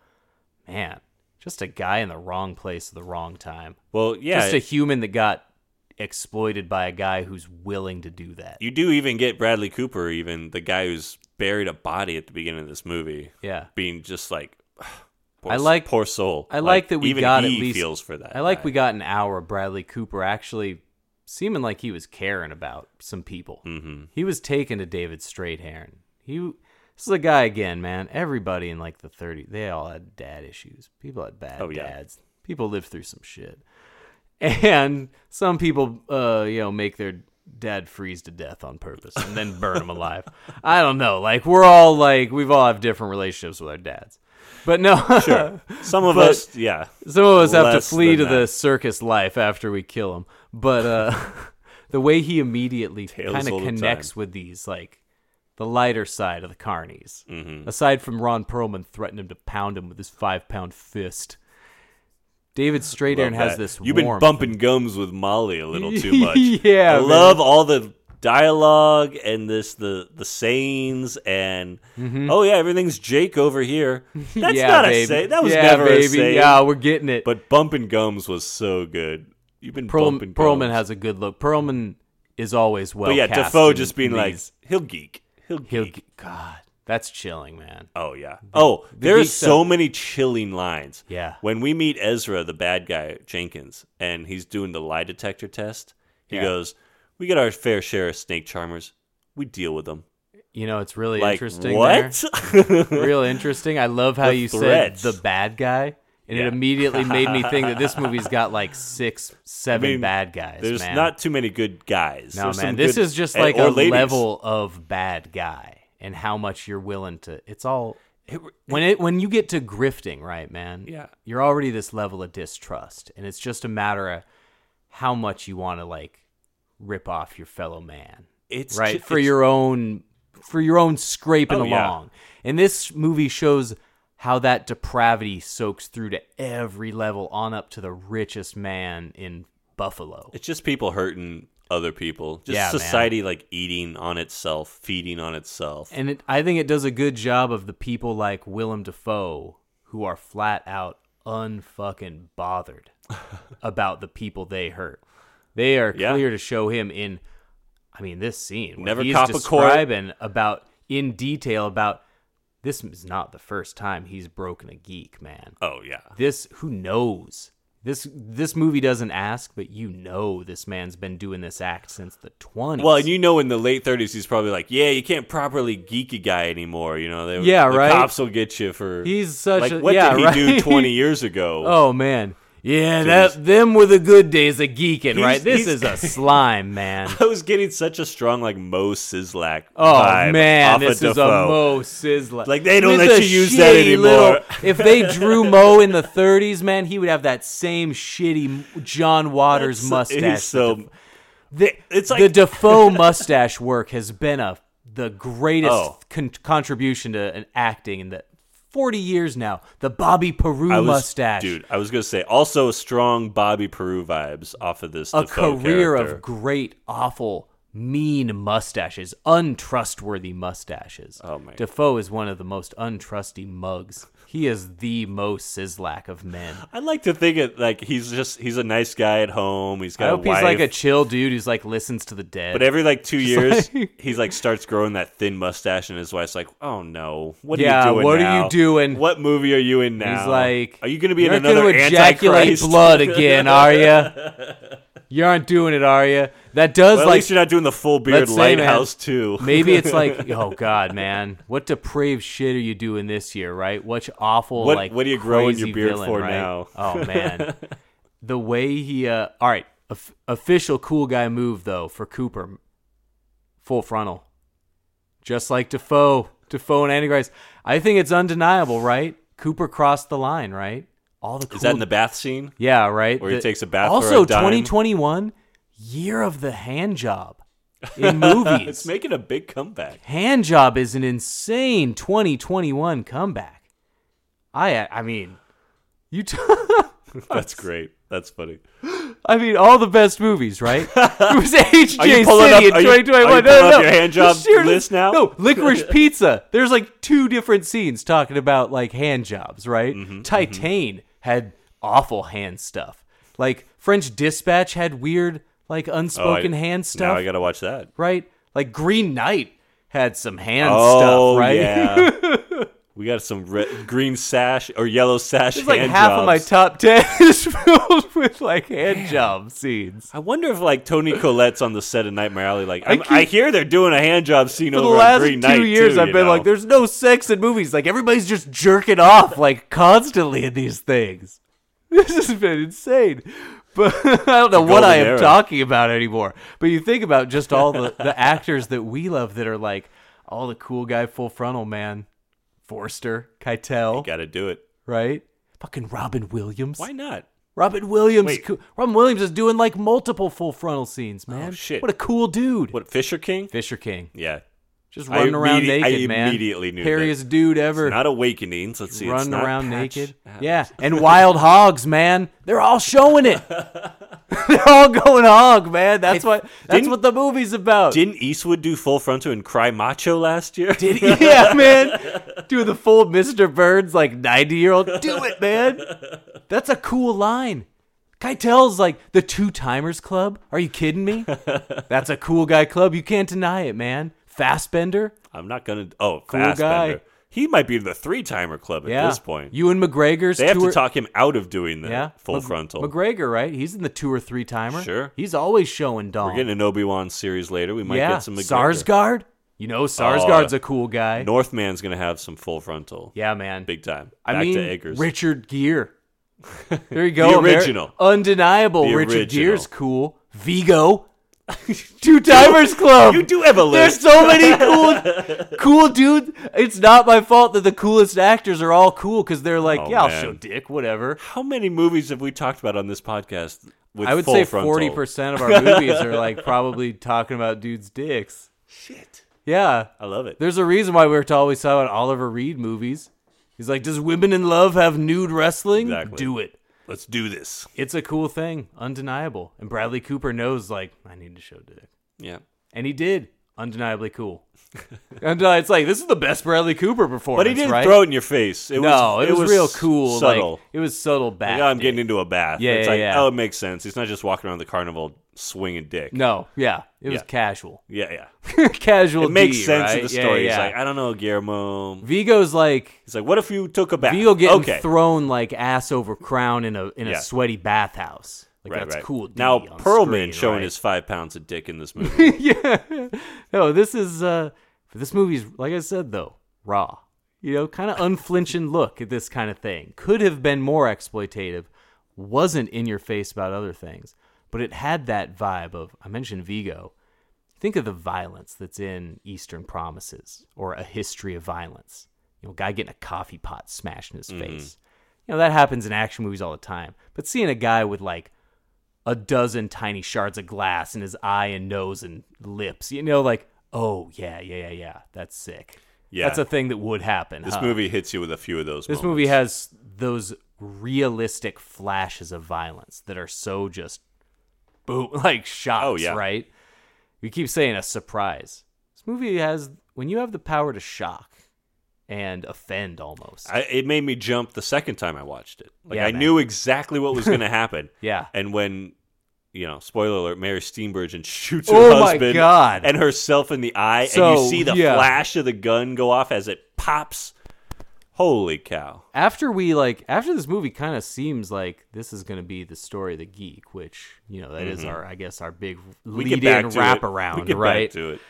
man, just a guy in the wrong place at the wrong time. well, yeah, Just a human that got exploited by a guy who's willing to do that. you do even get Bradley Cooper, even the guy who's buried a body at the beginning of this movie, Yeah. being just like, poor, I like- poor soul. I like, that we got at least feels for that. I like guy. we got an hour of Bradley Cooper actually seeming like he was caring about some people. Mm-hmm. He was taken to David Strathairn. He this is a guy again, man. Everybody in like the 30s, they all had dad issues. People had bad Oh, yeah. dads. People lived through some shit. And some people, uh, you know, make their dad freeze to death on purpose and then burn him alive. I don't know. Like we're all like we've all have different relationships with our dads. But no, Sure. Some of But- us, yeah. some of us have to flee to than the circus life after we kill him. But uh, the way he immediately kind of connects time. with these, like the lighter side of the carnies, Mm-hmm. aside from Ron Perlman threatening him to pound him with his five pound fist, David Love has that. this. You've been bumping gums with Molly a little too much. Yeah, I man. love all the dialogue and this the the sayings and oh yeah, everything's Jake over here. That's Mm-hmm. yeah, not baby. a say. That was yeah, never baby. a say. Yeah, we're getting it. But bumping gums was so good. You've been Perl- bumping Perlman gums. has a good look. Perlman is always well. But yeah, Dafoe just being like he'll geek. He'll geek. he'll. God, that's chilling, man. Oh yeah. Oh, there's geek so stuff- many chilling lines. Yeah. When we meet Ezra, the bad guy Jenkins, and he's doing the lie detector test, he Yeah. goes, "We get our fair share of snake charmers. We deal with them." You know, it's really Like interesting. what? real interesting. I love how The you threats. said the bad guy, and Yeah. it immediately made me think that this movie's got like six, seven mean, bad guys. There's man. not too many good guys. no There's man. This good- is just eh, like a ladies. level of bad guy, and how much you're willing to. It's all when it when you get to grifting, right, man? Yeah. you're already this level of distrust, and it's just a matter of how much you want to like rip off your fellow man It's right for it's- your own for your own scraping Oh, yeah. along and this movie shows how that depravity soaks through to every level on up to the richest man in buffalo It's just people hurting other people. Just Yeah, man. society like eating on itself, feeding on itself. and it, i think it does a good job of the people like willem dafoe who are flat out unfucking bothered about the people they hurt they are Yeah. clear to show him in i mean this scene Never he's cop describing about in detail about this is not the first time he's broken a geek man oh yeah. this who knows this this movie doesn't ask but you know this man's been doing this act since the 20s Well, and you know, in the late 30s, he's probably like, "Yeah, you can't properly geek a guy anymore." You know, they, Yeah, the right. Cops will get you for. He's such like, a- what yeah, did he right. do 20 years ago? oh man yeah Jeez. that them were the good days of geeking right this is a slime man I was getting such a strong like Moe Szyslak. Oh man, this is a Dafoe. Moe Szyslak. Like, they don't With let you use that anymore. if they drew Mo in the 30s, man, he would have that same shitty John Waters That's- mustache. so- The, It's like the Dafoe mustache work has been a the greatest Oh. con- contribution to an acting in the 40 years now. The Bobby Peru was, mustache. dude. I was gonna say also strong Bobby Peru vibes off of this. a Dafoe career character. of great, awful, mean mustaches, untrustworthy mustaches. Oh, man. Dafoe is one of the most untrusty mugs. He is the most Szyslak of men. I like to think it like he's just he's a nice guy at home. He's got I hope he's like a chill dude who's like listens to the dead. But every like two years, like- he's like starts growing that thin mustache, and his wife's like, "Oh no, what Yeah, are you doing? what are you doing?" What movie are you in now?" He's like, "Are you going to be in You're another ejaculate Antichrist?" blood again, are you? you aren't doing it, are you? That does Well, at like least you're not doing the full beard say, man, lighthouse too. Maybe it's like, oh God, man, what depraved shit are you doing this year, right? What awful What- like what are you growing your beard villain, for right? now? Oh man, the way he, uh, all right, of- official cool guy move though for Cooper, full frontal, just like Dafoe, Dafoe and Antichrist. I think it's undeniable, right? Cooper crossed the line, right? All the cool Is that in the bath scene? yeah, right. Where he takes a bath Also, a 2021 year of the hand job in movies. It's making a big comeback. hand job is an insane 2021 comeback. I I mean, you. T- That's great. That's funny. I mean, all the best movies, right? It was HJ you City up- in are you- 2021. are you no, no, no. your hand job Seriously. list now? No, Licorice Pizza. There's like two different scenes talking about like hand jobs, right? Mm-hmm, Titane had awful hand stuff. Like French Dispatch had weird like unspoken Oh, I- hand stuff, Now I gotta watch that. right? Like Green Knight had some hand oh stuff, right? yeah. we got some red, green sash or yellow sash. It's like half of my top ten is filled with like hand job scenes. I wonder if like Toni Collette's on the set of Nightmare Alley. Like I I'm- I, keep- hear they're doing a hand job scene For the over on last two Knight years, too, I've been know? like, "There's no sex in movies. Like everybody's just jerking off like constantly in these things." This has been insane. But I don't know what I am era. talking about anymore. But you think about just all the, the actors that we love that are like all the cool guy full frontal man, Forster, Keitel. You Got to do it. right? Fucking Robin Williams. Why not? Robin Williams. Wait. co- Robin Williams is doing like multiple full frontal scenes, oh, man. shit. What a cool dude. What Fisher King? Fisher King. Yeah. Just running around immedi- I naked, man. immediately knew Hairiest dude ever. Not Awakenings. Let's see. it's running around naked. Yeah. And wild hogs, man. They're all showing it. They're all going hog, man. That's what that's didn't- what the movie's about. Didn't Eastwood do Full Frontal and Cry Macho last year? Did he? yeah, man. Do the full Mr. Burns like 90 year old. Do it, man. That's a cool line. Keitel's like the two timers club. Are you kidding me? That's a cool guy club. You can't deny it, man. Fassbender. I'm not gonna. Oh, Cool Fassbender. guy. He might be the three timer club at Yeah. this point. Ewan McGregor's they have to talk him out of doing the Yeah. full Mc- frontal. McGregor, right? He's in the two or three timer. Sure. He's always showing Dom. We're getting an Obi Wan series later. We might yeah. get some McGregor. Sarsgaard. You know, Sarsgaard's uh, a cool guy. Northman's gonna have some full frontal. yeah, man. big time. I Back mean, to Eggers. Richard Gere. There you go. The Amer- original. undeniable. The Richard original. Gere's cool. Viggo. Two Timers Club. You do have a There's so many cool, cool dudes. It's not my fault that the coolest actors are all cool because they're like, Oh, yeah, I'll man. show dick, whatever. How many movies have we talked about on this podcast? With I would full say frontal? forty percent of our movies are like probably talking about dudes' dicks. Shit, Yeah, I love it. there's a reason why we're always talking about Oliver Reed movies. He's like, does Women in Love have nude wrestling? Exactly. Do it. Let's do this. It's a cool thing, undeniable. And Bradley Cooper knows, like, I need to show dick. Yeah. And he did. Undeniably cool. and uh, it's like, this is the best Bradley Cooper performance, But he didn't right? throw it in your face. It no, was, it, was, real cool. Subtle. Like, it was subtle. Like, oh, I'm dick. getting into a bath. Yeah, it's yeah, like, yeah. oh, it makes sense. He's not just walking around the carnival swinging dick. No, yeah. It was Yeah. casual. Yeah, yeah. casual It makes D, sense right? in the Yeah, story. yeah. He's like, I don't know, Guillermo. Viggo's like, He's like, what if you took a bath? Viggo getting okay. thrown like ass over crown in a in Yeah. a sweaty bathhouse. Like right, that's right. cool. D Now on Perlman screen, showing right? his five pounds of dick in this movie. yeah. No, this is uh this movie's like I said though, raw. You know, kind of unflinching look at this kind of thing. Could have been more exploitative, wasn't in your face about other things, but it had that vibe of I mentioned Viggo. Think of the violence that's in Eastern Promises or A History of Violence. You know, a guy getting a coffee pot smashed in his mm-hmm. face. You know, that happens in action movies all the time. But seeing a guy with like a dozen tiny shards of glass in his eye and nose and lips. You know, like, oh yeah, yeah, yeah, yeah. That's sick. Yeah. That's a thing that would happen. this huh? movie hits you with a few of those. This moments. movie has those realistic flashes of violence that are so just boom like oh, shots, Oh, yeah. right? We keep saying a surprise. This movie has when you have the power to shock and offend almost. I, it made me jump the second time I watched it. Like Yeah, I man. knew exactly what was going to happen. Yeah. And when, you know, spoiler alert, Mary Steenburgen shoots her Oh husband and herself in the eye, and you see the yeah. flash of the gun go off as it pops. Holy cow! after we like after this movie kind of seems like this is going to be the story of the geek, which you know that is our I guess our big Mm-hmm. lead-in to wrap it. around, We get right? to it.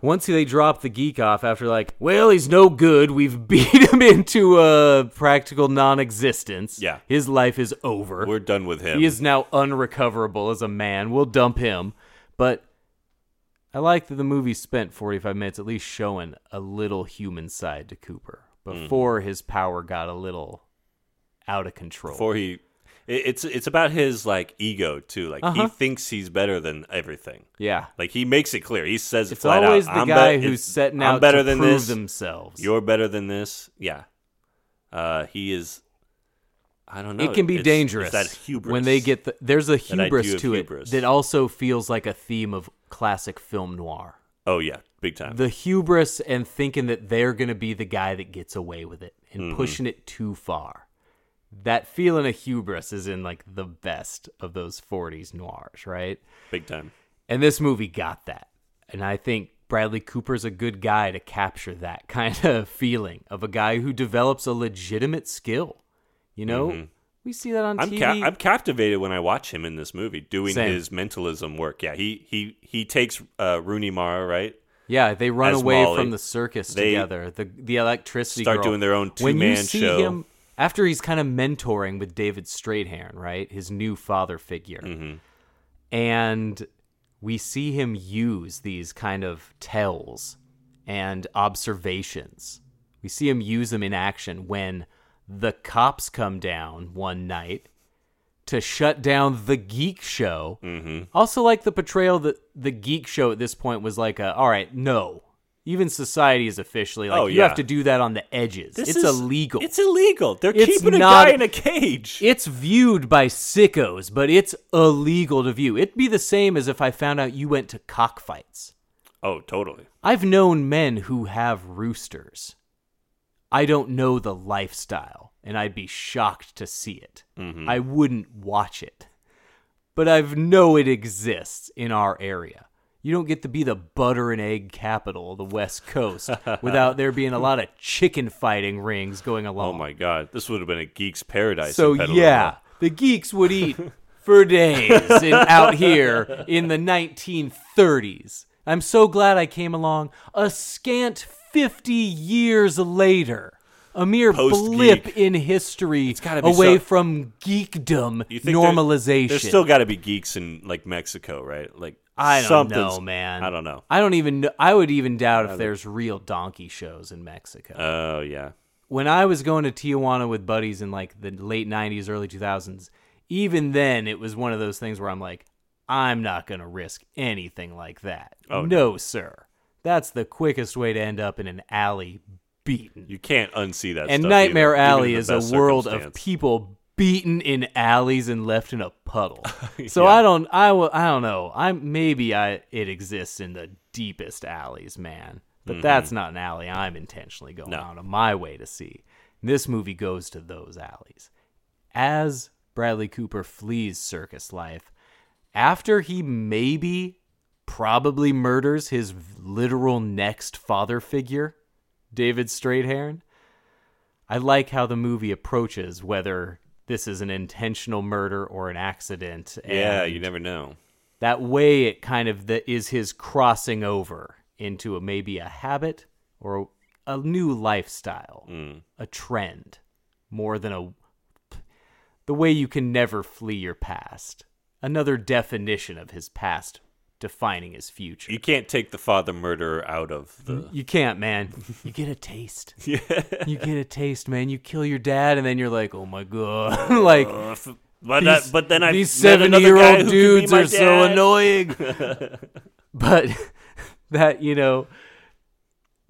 Once they drop the geek off after like, well, he's no good. We've beat him into a practical non-existence. Yeah. his life is over. We're done with him. He is now unrecoverable as a man. We'll dump him. But I like that the movie spent 45 minutes at least showing a little human side to Cooper before his power got a little out of control. before he. it- It's it's about his like ego too. Like Uh-huh. he thinks he's better than everything. yeah. Like he makes it clear. He says it It's flat always out. the I'm guy bet- who's it's- setting I'm out better to than prove this. themselves. You're better than this. Yeah. Uh, he is. I don't know. it can be It's- it's dangerous that hubris when they get the there's a hubris to hubris. it that also feels like a theme of classic film noir. Oh yeah, big time. the hubris and thinking that they're going to be the guy that gets away with it and Mm-hmm. pushing it too far. That feeling of hubris is in like the best of those 40s noirs, right? big time. And this movie got that. And I think Bradley Cooper's a good guy to capture that kind of feeling of a guy who develops a legitimate skill. You know, we see that on. I'm TV. ca- I'm captivated when I watch him in this movie doing Same. his mentalism work. Yeah, he he he takes uh, Rooney Mara right. Yeah, they run as away Molly. from the circus They together. The the electricity start girl. doing their own When you two-man see show. him after he's kind of mentoring with David Strathairn, right, his new father figure, Mm-hmm. and we see him use these kind of tells and observations. We see him use them in action when the cops come down one night to shut down the geek show. Mm-hmm. Also, like the portrayal that the geek show at this point was like, a, all right, no. Even society is officially like, Oh, you yeah. have to do that on the edges. This it's is- illegal. It's illegal. They're It's keeping a guy in a cage. It's viewed by sickos, but it's illegal to view. It'd be the same as if I found out you went to cockfights. oh, totally. I've known men who have roosters. I don't know the lifestyle, and I'd be shocked to see it. Mm-hmm. I wouldn't watch it. But I know it exists in our area. You don't get to be the butter and egg capital of the West Coast without there being a lot of chicken fighting rings going oh along. Oh my god, this would have been a geek's paradise. So yeah, the geeks would eat for days in, out here in the 1930s. I'm so glad I came along a scant 50 years later. A mere Post-geek. blip in history away so- from geekdom You think there- normalization. There's still got to be geeks in like Mexico, right? Like I don't something's- know, man. I don't know. I don't even know. I would even doubt if there's real donkey shows in Mexico. Oh yeah. when I was going to Tijuana with buddies in like the late 90s, early 2000s, even then it was one of those things where I'm like, I'm not going to risk anything like that. Oh, no, sir. That's the quickest way to end up in an alley beaten. You can't unsee that. and stuff Nightmare either, Alley is a world of people beaten in alleys and left in a puddle. So Yeah. I don't I will I don't know. I'm maybe I it exists in the deepest alleys, man. But that's not an alley I'm intentionally going Mm-hmm. No. out of my way to see. This movie goes to those alleys. As Bradley Cooper flees circus life, after he maybe probably murders his literal next father figure, David Strathairn, I like how the movie approaches whether this is an intentional murder or an accident. Yeah, you never know. that way it kind of the, is his crossing over into a, maybe a habit or a, a new lifestyle, mm. a trend, more than a the way you can never flee your past. Another definition of his past defining his future. You can't take the father murderer out of the. You can't, man. You get a taste. You get a taste, man. You kill your dad, and then you're like, oh my god, like. Uh, but, these, that, but then I these seventy-year-old guy who could be dudes are so annoying. but that you know,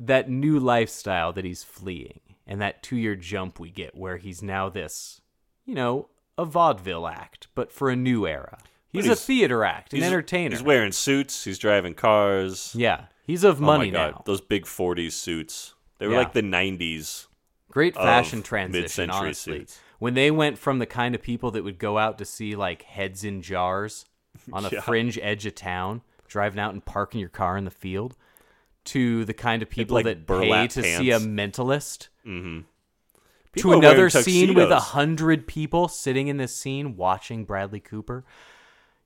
that new lifestyle that he's fleeing, and that two-year jump we get, where he's now this, you know, a vaudeville act, but for a new era. He's, a he's- theater act, an entertainer. He's wearing suits. He's driving cars. yeah, he's of money oh my god, now. those big '40s suits. They were Yeah. like the '90s. Great of fashion transition, mid-century honestly. suits. When they went from the kind of people that would go out to see like heads in jars on a Yeah. fringe edge of town, driving out and parking your car in the field, to the kind of people like, that pay burlap to see a pants. mentalist. Mm-hmm. People to are wearing another scene with a tuxedos. hundred people sitting in this scene watching Bradley Cooper.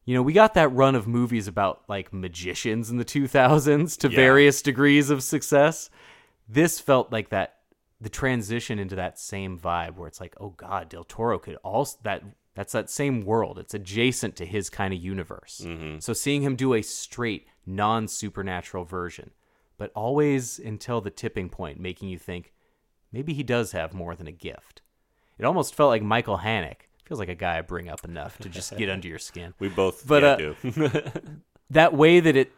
You know, we got that run of movies about like magicians in the 2000s to Yeah. various degrees of success. This felt like that the transition into that same vibe where it's like, oh god, Del Toro could also that that's that same world. It's adjacent to his kind of universe. Mm-hmm. So seeing him do a straight non-supernatural version, but always until the tipping point making you think maybe he does have more than a gift. It almost felt like Michael Haneke. Feels like a guy I bring up enough to just get under your skin. We both But, yeah, uh, do. That way that it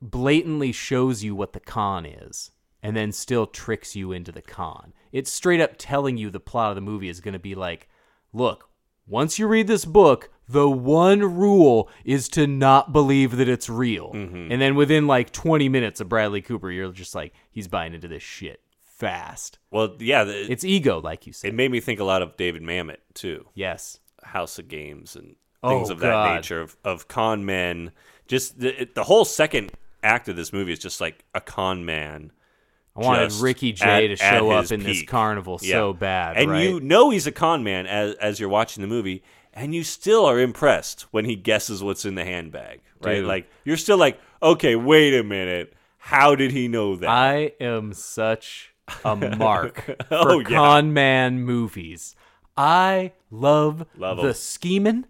blatantly shows you what the con is and then still tricks you into the con. It's straight up telling you the plot of the movie is going to be like, look, once you read this book, the one rule is to not believe that it's real. Mm-hmm. And then within like 20 minutes of Bradley Cooper, you're just like, he's buying into this shit fast. well, yeah, the, It's ego, like you said. it made me think a lot of David Mamet too. yes. House of Games and Oh, things of that nature of, of con men. Just the, it- the whole second act of this movie is just like a con man. I wanted Ricky Jay at- to show up in this carnival Yeah. so bad, and right? you know he's a con man as as you're watching the movie, and you still are impressed when he guesses what's in the handbag, right? Dude. Like you're still like, okay, wait a minute, how did he know that? I am such a mark oh, for Oh, yeah. con man movies. I love, Love the 'em. scheming.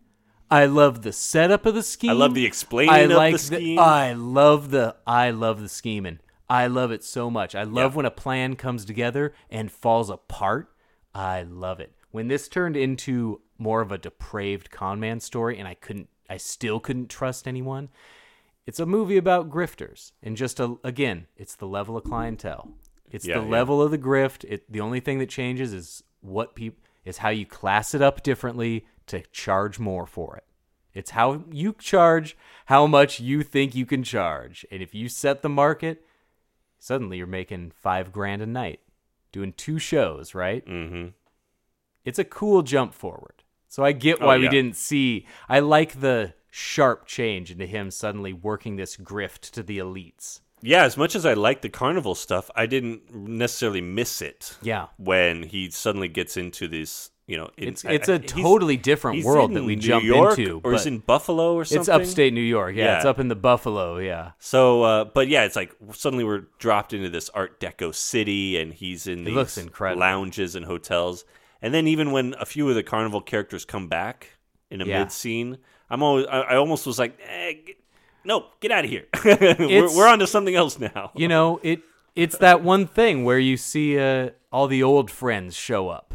I love the setup of the scheme. I love the explaining I of the like scheme. I love the I love the scheming. I love it so much. I love Yeah. when a plan comes together and falls apart. I love it. When this turned into more of a depraved con man story and I couldn't I still couldn't trust anyone. It's a movie about grifters and just a, again, it's the level of clientele. It's Yeah, the yeah. level of the grift. It the only thing that changes is what people is how you class it up differently to charge more for it. It's how you charge how much you think you can charge. And if you set the market, suddenly you're making 5 grand a night doing two shows, right? mm-hmm. it's a cool jump forward. So I get Oh, why we didn't see. I like the sharp change into him suddenly working this grift to the elites. Yeah, as much as I like the carnival stuff, I didn't necessarily miss it. Yeah. when he suddenly gets into this, you know, in- It's it's I- a he's- different world that we New jump York, into. or is in Buffalo or something. It's upstate New York. Yeah, it's up in the Buffalo. Yeah. So, uh, but yeah, it's like suddenly we're dropped into this Art Deco city, and he's in these lounges and hotels. And then even when a few of the carnival characters come back in a Yeah. mid scene, I'm always I, I almost was like, eh, get, no, get out of here. we're, we're on to something else now. You know, it it's that one thing where you see uh, all the old friends show up.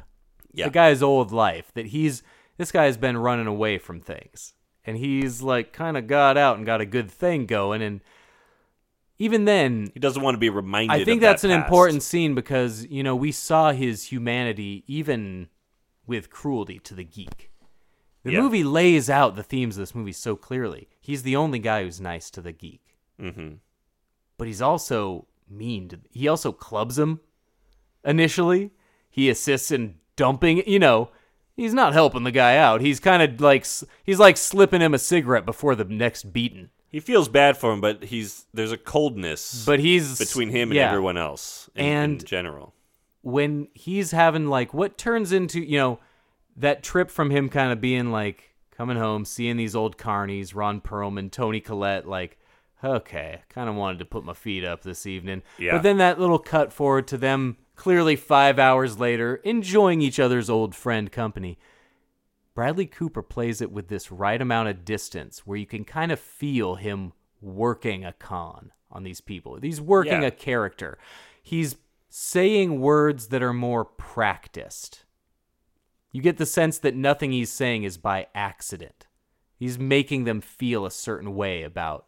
Yeah. The guy's old life that he's this guy's been running away from things. And he's like kind of got out and got a good thing going and even then He doesn't want to be reminded. I of think that that's an past. important scene because you know we saw his humanity even with cruelty to the geek. The Yeah. movie lays out the themes of this movie so clearly. He's the only guy who's nice to the geek, Mhm. but he's also mean. To, he also clubs him. Initially, he assists in dumping. You know, he's not helping the guy out. He's kind of like he's like slipping him a cigarette before the next beating. He feels bad for him, but he's there's a coldness But he's between him and yeah. everyone else in, And- in general. when he's having like what turns into you know that trip from him kind of being like coming home seeing these old carnies ron perlman toni collette like okay kind of wanted to put my feet up this evening Yeah. but then that little cut forward to them clearly five hours later enjoying each other's old friend company bradley cooper plays it with this right amount of distance where you can kind of feel him working a con on these people he's working Yeah. a character he's saying words that are more practiced. You get the sense that nothing he's saying is by accident. He's making them feel a certain way about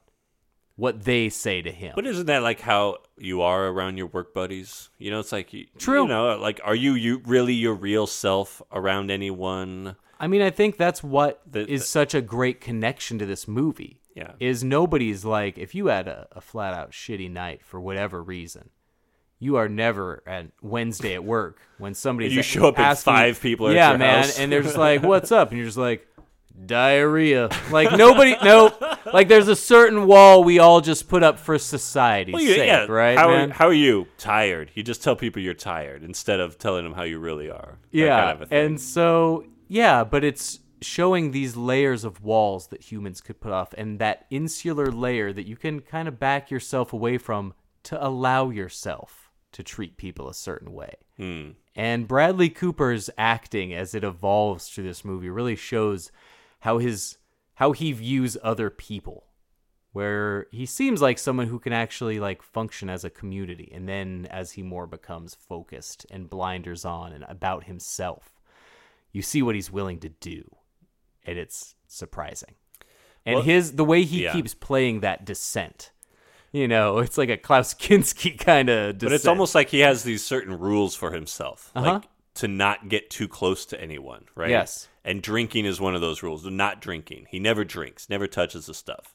what they say to him. But isn't that like how you are around your work buddies? You know, it's like you, True. You know, like are you you really your real self around anyone? I mean, I think that's what is The- the- such a great connection to this movie. Yeah. Is nobody's like, if you had a, a flat out shitty night for whatever reason, you are never at Wednesday at work when somebody's You show up and asking- five people yeah, man, house. and they're just like, "What's up?" and you're just like, diarrhea. Like nobody, no. Like there's a certain wall we all just put up for society's Well, yeah, sake, yeah. right, How, man? Are, how are you? Tired. You just tell people you're tired instead of telling them how you really are. Yeah, kind of a thing. and so yeah, but it's showing these layers of walls that humans could put off, and that insular layer that you can kind of back yourself away from to allow yourself to treat people a certain way. Hmm. And Bradley Cooper's acting as it evolves through this movie really shows how his how he views other people. Where he seems like someone who can actually like function as a community and then as he more becomes focused and blinders on and about himself, you see what he's willing to do. And it's surprising. And Well, his the way he yeah. keeps playing that descent. You know, it's like a Klaus Kinski kind of But it's almost like he has these certain rules for himself, Uh-huh. like to not get too close to anyone, right? Yes. And drinking is one of those rules. Not drinking. He never drinks, never touches the stuff.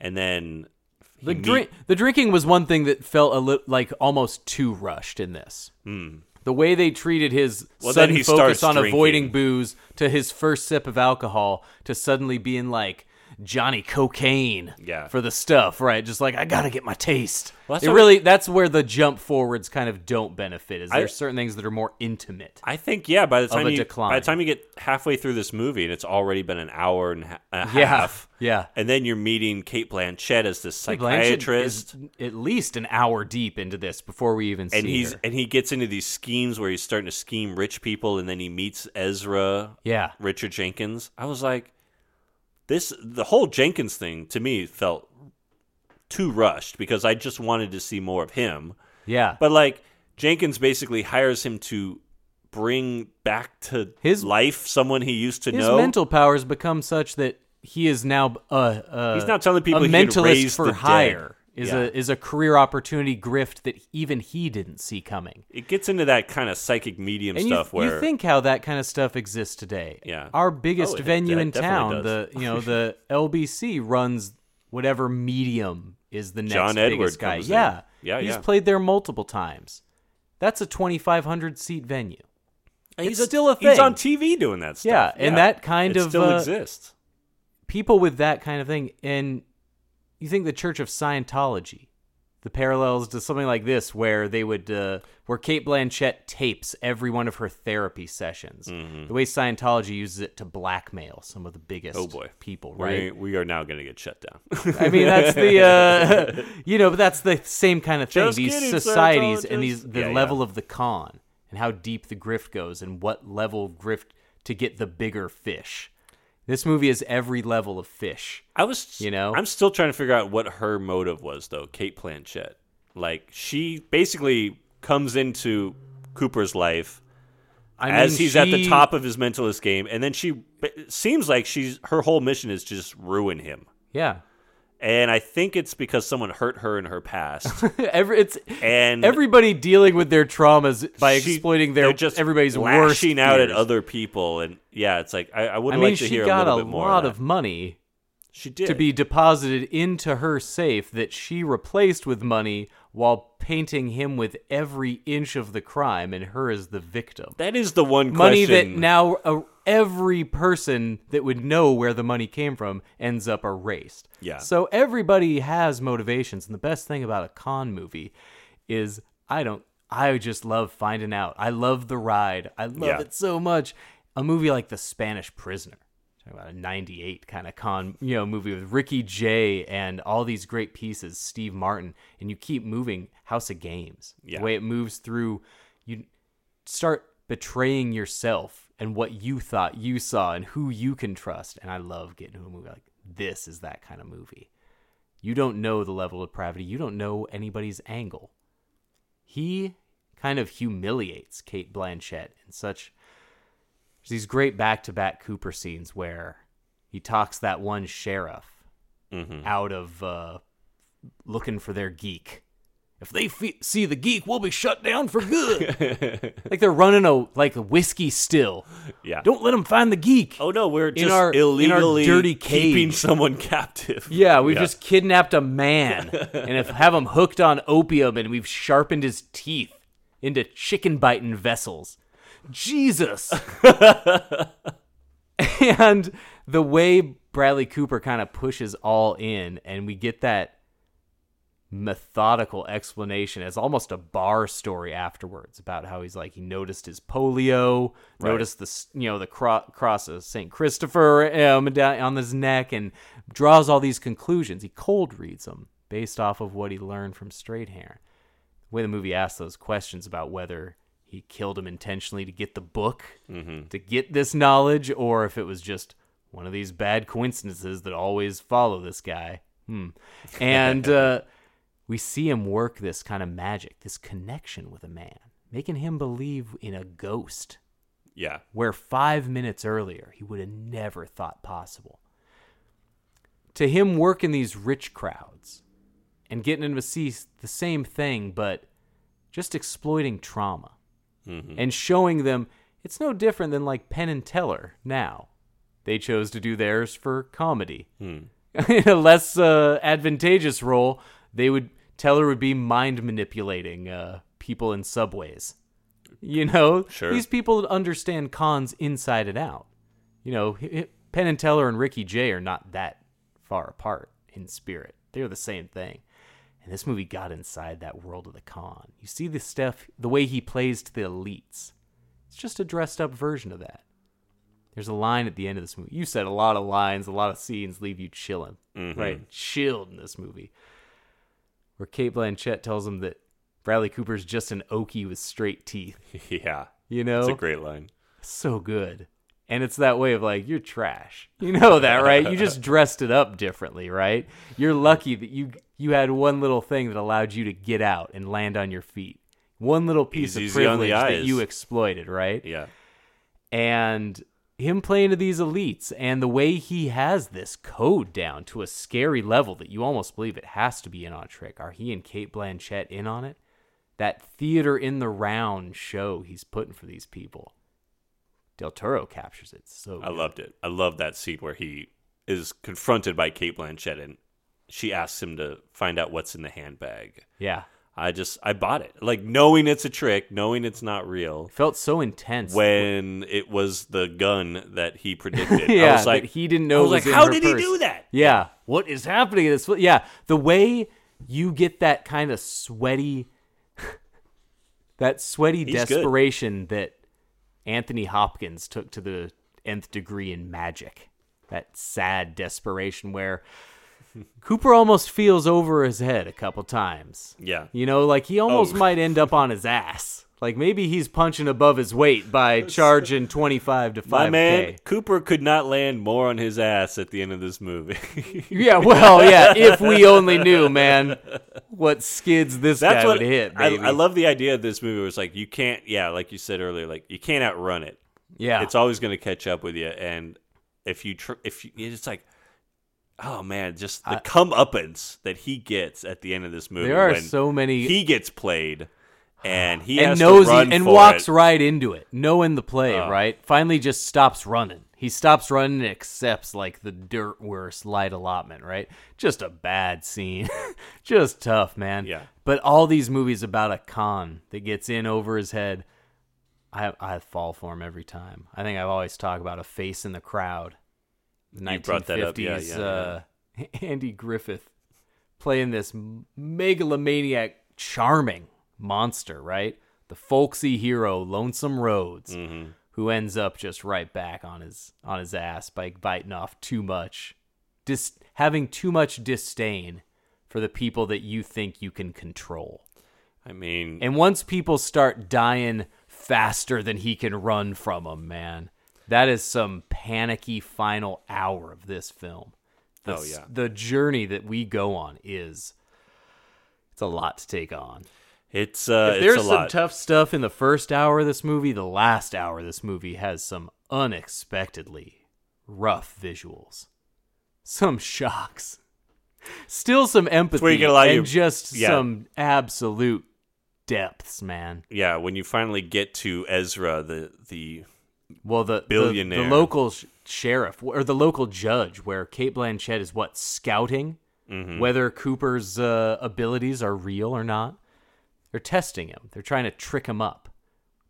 And then The drink, the drinking was one thing that felt a li- like almost too rushed in this. The way they treated his. Well, sudden focus on drinking. avoiding booze to his first sip of alcohol to suddenly being like Johnny Cocaine Yeah. for the stuff, right? Just like I gotta get my taste. Well, that's it really that's where the jump forwards kind of don't benefit. Is there's certain things that are more intimate. I think yeah. By the time you decline. by the time you get halfway through this movie and it's already been an hour and a half, yeah. and then you're meeting Cate Blanchett as this psychiatrist, is at least an hour deep into this before we even see and he's her. and he gets into these schemes where he's starting to scheme rich people, and then he meets Ezra, Yeah. Richard Jenkins. I was like, this the whole Jenkins thing to me felt too rushed because I just wanted to see more of him. Yeah. But like Jenkins basically hires him to bring back to His- life someone he used to his know. His mental powers become such that he is now uh, uh He's now telling people a mentalist for the dead. Is Yeah. a is a career opportunity grift that even he didn't see coming. it gets into that kind of psychic medium And stuff you, where you think how that kind of stuff exists today. Yeah. Our biggest Oh, it- venue it in town, does. the you know, the LBC runs whatever medium is the next John biggest Edward guy. comes in. yeah. Yeah, He's yeah. played there multiple times. That's a 2500 seat venue. he's it's still a thing. He's on TV doing that stuff. Yeah, and that kind It of, still uh, exists. people with that kind of thing and you think the church of scientology the parallels to something like this where they would uh, where cate blanchett tapes every one of her therapy sessions the way scientology uses it to blackmail some of the biggest Mm-hmm. Oh boy, people right We, are now going to get shut down. i mean that's the uh, you know but that's the same kind of thing Just these kidding, societies and these the Yeah, yeah. level of the con and how deep the grift goes and what level of grift to get the bigger fish this movie is every level of fish I was, You know? I'm still trying to figure out what her motive was, though. Cate Blanchett, like she basically comes into Cooper's life I as mean, he's at the top of his mentalist game, and then she seems like she's her whole mission is to just ruin him. Yeah, And I think it's because someone hurt her in her past, Every, it's and everybody dealing with their traumas by she- exploiting their just everybody's worst lashing out at other people, and yeah, it's like I, I would I like mean, to she hear got a a, little bit more. lot of, of money she did to be deposited into her safe that she replaced with money while painting him with every inch of the crime and her as the victim. That is the one money that now uh, every person that would know where the money came from ends up erased. Yeah. So everybody has motivations, and the best thing about a con movie is I don't. I just love finding out. I love the ride. I love Yeah. it so much. A movie like The Spanish Prisoner, talking about a '98 kind of con, you know, movie with Ricky Jay and all these great pieces, Steve Martin, and you keep moving. House of Games, Yeah. the way it moves through, you start betraying yourself and what you thought you saw and who you can trust. And I love getting to a movie like this is that kind of movie. You don't know the level of depravity. You don't know anybody's angle. He kind of humiliates Cate Blanchett in such there's these great back-to-back Cooper scenes where he talks that one sheriff out of uh, looking for their geek. If they fe- see the geek, we'll be shut down for good. like they're running a like a whiskey still. Yeah. Don't let them find the geek. Oh no, we're In just our- in our illegally dirty keeping someone captive. Yeah, we've just kidnapped a man and have, have him hooked on opium and we've sharpened his teeth into chicken biting vessels. Jesus. and the way Bradley Cooper kind of pushes all in, and we get that methodical explanation as almost a bar story afterwards about how he's like he noticed his polio, Right. noticed the you know the cro- cross of Saint Christopher um, on his neck, and draws all these conclusions. He cold reads them based off of what he learned from Strathairn. The way the movie asks those questions about whether he killed him intentionally to get the book, to get this knowledge, or if it was just one of these bad coincidences that always follow this guy. Hmm. And uh, we see him work this kind of magic, this connection with a man, making him believe in a ghost Yeah. where five minutes earlier he would have never thought possible. To him, working these rich crowds and getting them to see the same thing, but just exploiting trauma and showing them it's no different than like Penn and Teller now. They chose to do theirs for comedy. In a less uh, advantageous role, they would Teller would be mind manipulating uh, people in subways. You know, Sure. these people understand cons inside and out. You know, Penn and Teller and Ricky Jay are not that far apart in spirit. They're the same thing. And this movie got inside that world of the con. You see the stuff, the way he plays to the elites. It's just a dressed up version of that. There's a line at the end of this movie. You said a lot of lines, a lot of scenes leave you chilling, mm-hmm. right? Chilled in this movie. Where Cate Blanchett tells him that Bradley Cooper's just an okie with straight teeth. Yeah. You know, It's a great line. so good. And it's that way of like, you're trash. You know that, right? you just dressed it up differently, right? You're lucky that you you had one little thing that allowed you to get out and land on your feet. One little piece He's of easy on the privilege that you exploited, right? Yeah. and him playing to these elites and the way he has this code down to a scary level that you almost believe it has to be in on a trick. Are he and Cate Blanchett in on it? That theater in the round show he's putting for these people. Del Toro captures it so I good. loved it. I love that scene where he is confronted by Cate Blanchett and she asks him to find out what's in the handbag. Yeah. I just I bought it. Like knowing it's a trick, knowing it's not real. Felt so intense. When it was the gun that he predicted. yeah, I was like he didn't know. I was it like, how did purse. he do that? Yeah. What is happening in this? Yeah. The way you get that kind of sweaty, that sweaty He's good. desperation that Anthony Hopkins took to the nth degree in magic. That sad desperation where Cooper almost feels over his head a couple times. Yeah. You know, like he almost Oh. might end up on his ass. Like maybe he's punching above his weight by charging 25 to 5K. My man, Cooper could not land more on his ass at the end of this movie. Yeah, well, yeah. If we only knew, man, what skids this That's guy what would hit, I, baby. I love the idea of this movie. Where it's like you can't, yeah, like you said earlier, like you can't outrun it. Yeah, It's always going to catch up with you, and if you, tr- if you, it's like, oh man, just the comeuppance that he gets at the end of this movie. There are when so many- He gets played, and he and has knows to run he, and walks it. right into it, knowing the play. Oh. right, finally just stops running. He stops running and accepts like the dirt worst light allotment. Right, just a bad scene, just tough, man. Yeah. But all these movies about a con that gets in over his head, I I fall for him every time. I think I've always talked about a face in the crowd. The You brought that up, yeah, 1950s, yeah, uh, Andy Griffith playing this megalomaniac, charming monster, right? The folksy hero, Lonesome Rhodes, Mm-hmm. who ends up just right back on his on his ass by biting off too much, dis- having too much disdain for the people that you think you can control. I mean, And once people start dying faster than he can run from them, man, that is some panicky final hour of this film. The, Oh, yeah. the journey that we go on is it's a lot to take on. it's uh, if it's there's a some lot. tough stuff in the first hour of this movie, the last hour of this movie has some unexpectedly rough visuals, some shocks, still some empathy, where you get a lot of and just yeah. some absolute depths, man. yeah, when you finally get to Ezra, the the Well, the the- Billionaire. the, local sh- sheriff or the local judge, where Cate Blanchett is what scouting Mm-hmm. whether Cooper's uh, abilities are real or not. They're testing him. They're trying to trick him up,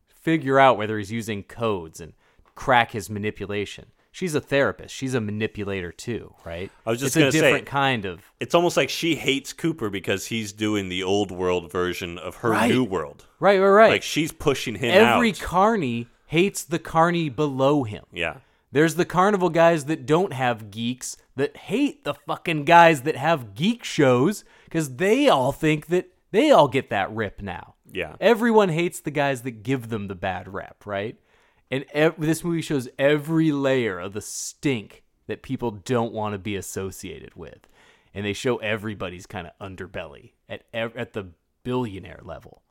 figure out whether he's using codes and crack his manipulation. she's a therapist. She's a manipulator too, right? I was just it's say- different kind of It's almost like she hates Cooper because he's doing the old world version of her Right. new world. right, right, right. Like she's pushing him Every out. carny hates the carny below him. yeah. There's the carnival guys that don't have geeks that hate the fucking guys that have geek shows because they all think that they all get that rip now. Yeah. Everyone hates the guys that give them the bad rep, right? And ev- this movie shows every layer of the stink that people don't want to be associated with. And they show everybody's kind of underbelly at ev- at the billionaire level.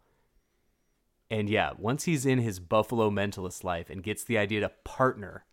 And yeah, once he's in his Buffalo mentalist life and gets the idea to partner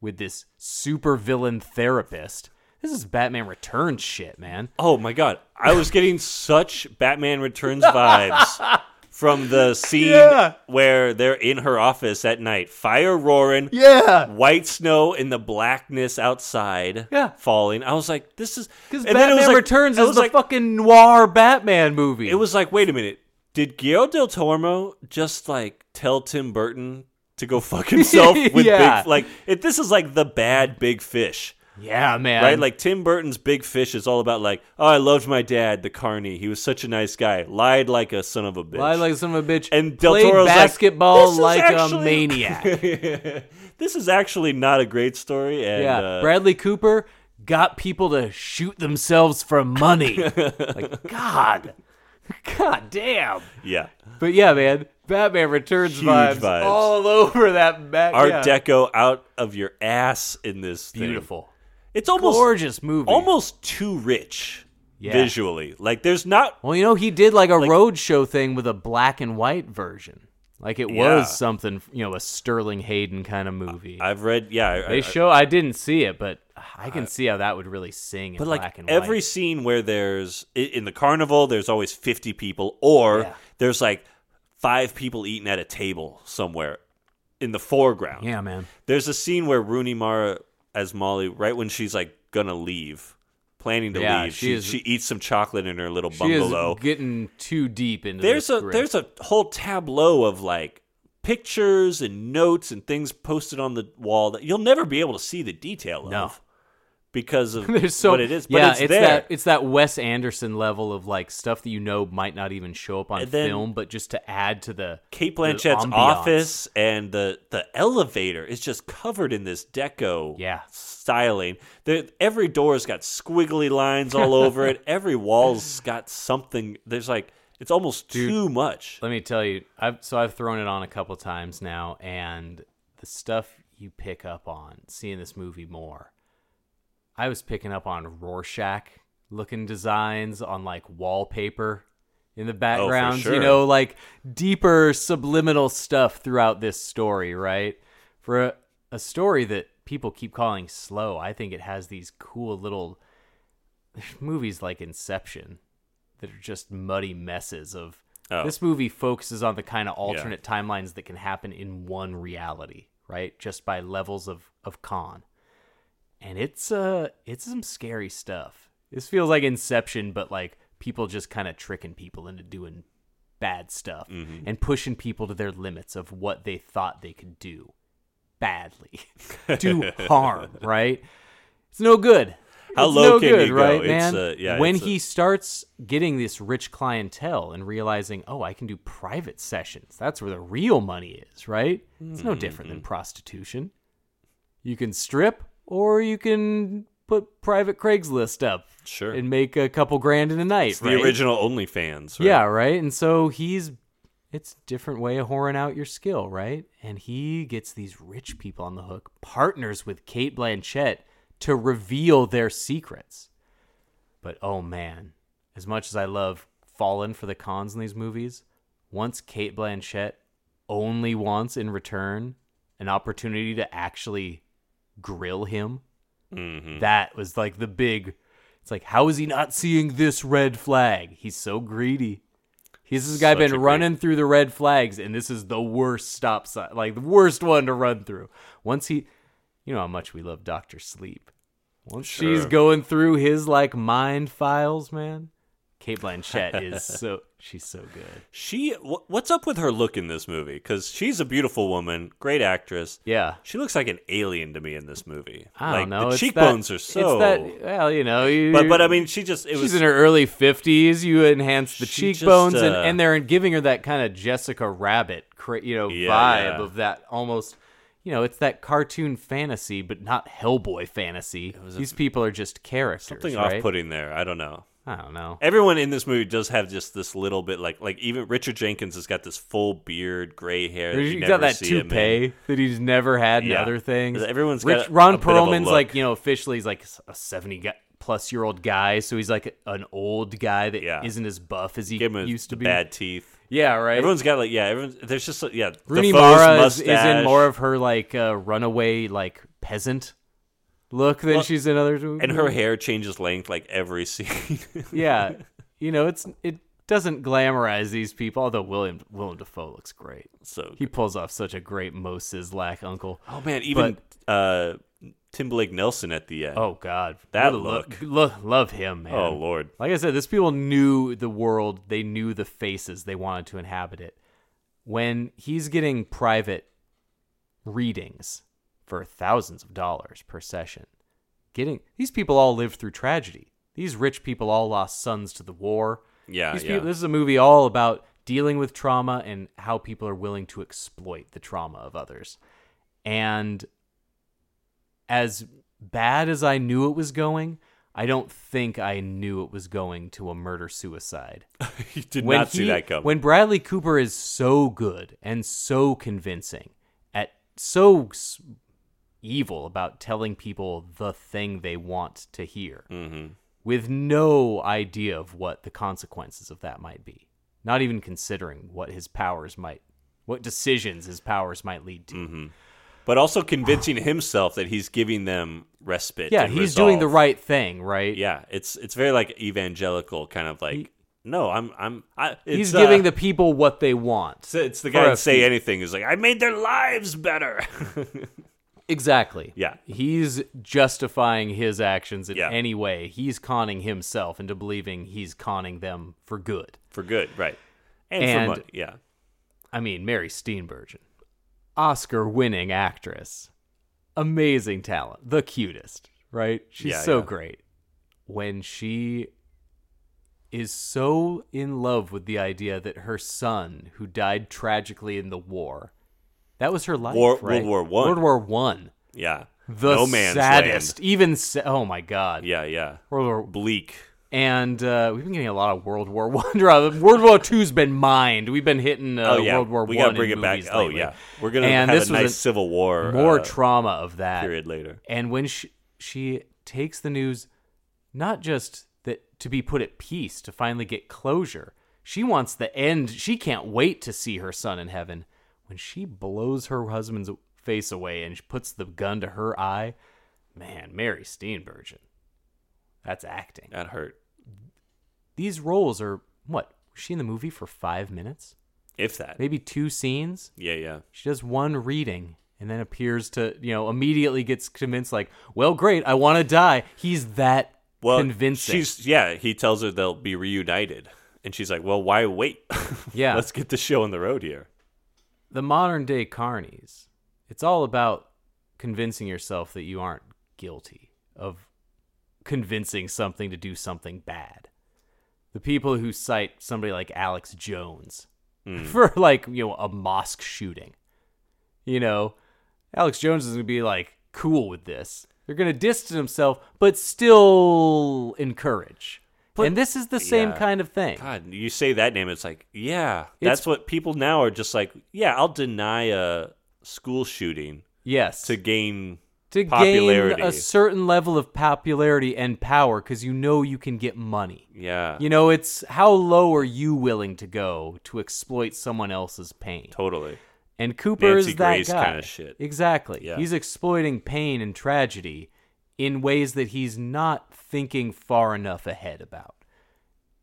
with this super villain therapist, this is Batman Returns shit, man. Oh my god. I was getting such Batman Returns vibes from the scene Yeah. where they're in her office at night. Fire roaring. Yeah. White snow in the blackness outside Yeah. falling. I was like, this is Because and then it Batman was like- Returns is the like, fucking noir Batman movie. It was like, wait a minute. Did Guillermo del Toro just like tell Tim Burton to go fuck himself with Yeah. big like it, this is like the bad big fish. yeah, man. Right? Like Tim Burton's Big Fish is all about like, oh, I loved my dad, the carny. He was such a nice guy. Lied like a son of a bitch. Lied like a son of a bitch. And Del played Toro's basketball "This is like, actually- a maniac. this is actually not a great story. And yeah, uh, Bradley Cooper got people to shoot themselves for money. like God, God damn. yeah. But yeah, man, Batman Returns Huge vibes, vibes. all over that back. Art yeah. Deco out of your ass in this thing. beautiful, It's almost gorgeous movie. almost too rich Yeah. visually. Like there's not Well, you know, he did like a road show thing with a black and white version. Like it Yeah. was something, you know, a Sterling Hayden kind of movie. I've read yeah, I- they I- show. I didn't see it, but I can see how that would really sing in But black like every scene where there's in the carnival, there's always 50 people, or Yeah. there's like five people eating at a table somewhere in the foreground. Yeah, man. There's a scene where Rooney Mara as Molly, right when she's like gonna leave, planning to Yeah, leave, she she, is- she eats some chocolate in her little bungalow. getting too deep into. there's the a script. there's a whole tableau of like pictures and notes and things posted on the wall that you'll never be able to see the detail No. Because of There's so what it is. But yeah, it's, there. that it's that Wes Anderson level of like stuff that you know might not even show up on film, but just to add to the Cate Blanchett's ambiance. office and the the elevator is just covered in this deco Yeah. styling. There, every door's got squiggly lines all over it. Every wall's got something. There's like it's almost too much. Let me tell you, I've so I've thrown it on a couple times now, and the stuff you pick up on seeing this movie more. I was picking up on Rorschach looking designs on like wallpaper in the oh, backgrounds, you sure. know, like deeper subliminal stuff throughout this story, right? For a, a story that people keep calling slow, I think it has these cool little movies like Inception that are just muddy messes of Oh. this movie focuses on the kind of alternate timelines that can happen in one reality, right? Just by levels of of con. And it's uh it's some scary stuff. This feels like Inception but like people just kind of tricking people into doing bad stuff Mm-hmm. and pushing people to their limits of what they thought they could do badly. do harm, right? It's no good. How It's low no can good, you go? right, It's, man? uh, yeah, when it's a- he starts getting this rich clientele and realizing, oh, I can do private sessions. That's where the real money is, right? It's no different Mm-hmm. than prostitution. You can strip or you can put private Craigslist up Sure. and make a couple grand in a night. It's the right? original OnlyFans. Right? Yeah, right. And so he's it's a different way of whoring out your skill, right? And he gets these rich people on the hook, partners with Cate Blanchett to reveal their secrets. But oh man, as much as I love fallen for the cons in these movies, once Cate Blanchett only wants in return an opportunity to actually grill him, mm-hmm. that was like the big. It's like, how is he not seeing this red flag? He's so greedy. He's this guy Such a been great- running through the red flags, and this is the worst stop sign, like the worst one to run through. Once he, you know how much we love Doctor Sleep. Once she's going through his like mind files, man. Cate Blanchett is so she's so good. She, wh- what's up with her look in this movie? Because she's a beautiful woman, great actress. Yeah. She looks like an alien to me in this movie. I like don't know. the it's cheekbones that, are so. It's that well, you know. You, but but I mean, she just it she's was in her early fifties. You enhance the She just, cheekbones, and, uh, and they're giving her that kind of Jessica Rabbit, cra- you know, Yeah, vibe yeah. of that almost. You know, it's that cartoon fantasy, but not Hellboy fantasy. These people are just characters. something right? off-putting there. I don't know. I don't know. Everyone in this movie does have just this little bit like like even Richard Jenkins has got this full beard, gray hair. that you never got that toupee that he's never had in Yeah. other things. Everyone's Rich, got Ron a bit of a Perlman's like you know officially he's like a seventy plus year old guy, so he's like an old guy that Yeah. not as buff as he Give him a used to be. bad teeth. Yeah, right. Everyone's got like yeah. Everyone's there's just yeah. Rooney Mara is, is in more of her like uh, runaway like peasant look than Well, she's in other. and her hair changes length like every scene. yeah, you know it's it doesn't glamorize these people. Although William Willem Dafoe looks great. so He pulls off such a great Moe Szyslak uncle. oh man, even uh, Tim Blake Nelson at the end. Oh God, That What a lo- look. lo- love him, man. Oh, Lord. Like I said, these people knew the world. They knew the faces. They wanted to inhabit it. When he's getting private readings for thousands of dollars per session, getting these people all lived through tragedy. These rich people all lost sons to the war. Yeah, These yeah. people, this is a movie all about dealing with trauma and how people are willing to exploit the trauma of others. And as bad as I knew it was going, I don't think I knew it was going to a murder suicide. you did When not see he- that coming. When Bradley Cooper is so good and so convincing at so evil about telling people the thing they want to hear Mm-hmm. with no idea of what the consequences of that might be, not even considering what his powers might, what decisions his powers might lead to. Mm-hmm. but also convincing himself that he's giving them respite. Yeah, he's doing the right thing, right? Yeah, it's it's very like evangelical kind of like. no, I'm I'm. I, it's, He's uh, giving the people what they want. It's, it's the guy that say anything is like I made their lives better. Exactly. Yeah. He's justifying his actions in Yeah. any way. He's conning himself into believing he's conning them for good. for good, right? And, And- for money, yeah. I mean, Mary Steenburgen, Oscar winning actress, amazing talent, the cutest, right? She's Yeah, so yeah. great. When she is so in love with the idea that her son, who died tragically in the war, that was her life, War- right? World War One. World War One. Yeah. The no man's saddest, land. even sa- oh my god, Yeah, yeah. World War Bleak. and uh, we've been getting a lot of World War One. drama. World War Two's been mined. We've been hitting uh, oh yeah. World War we One. gotta bring in it back. movies Oh yeah. We're gonna And have this a nice a- civil war. more uh, trauma of that period later. And when she she takes the news, not just that to be put at peace, to finally get closure. She wants the end. She can't wait to see her son in heaven. When she blows her husband's face away and she puts the gun to her eye, man, Mary Steenburgen. That's acting. That hurt. These roles are what? Was she in the movie for five minutes? If that. Maybe two scenes? Yeah, yeah. She does one reading and then appears to, you know, immediately gets convinced, like, well, great, I want to die. He's that Well, convincing. she's yeah. He tells her they'll be reunited, and she's like, "Well, why wait? Yeah. let's get the show on the road here." The modern day carnies, it's all about convincing yourself that you aren't guilty of convincing something to do something bad. The people who cite somebody like Alex Jones hmm. for like, you know, a mosque shooting. You know, Alex Jones is going to be like cool with this. They're going to distance himself but still encourage. And this is the same yeah. kind of thing. God, you say that name, it's like, yeah, It's- that's what people now are just like. Yeah, I'll deny a school shooting Yes. to gain to popularity. gain a certain level of popularity and power because you know you can get money. yeah, You know, it's how low are you willing to go to exploit someone else's pain? totally. And Cooper Nancy is that Grace guy. kinda shit. Exactly. Yeah. He's exploiting pain and tragedy in ways that he's not thinking far enough ahead about.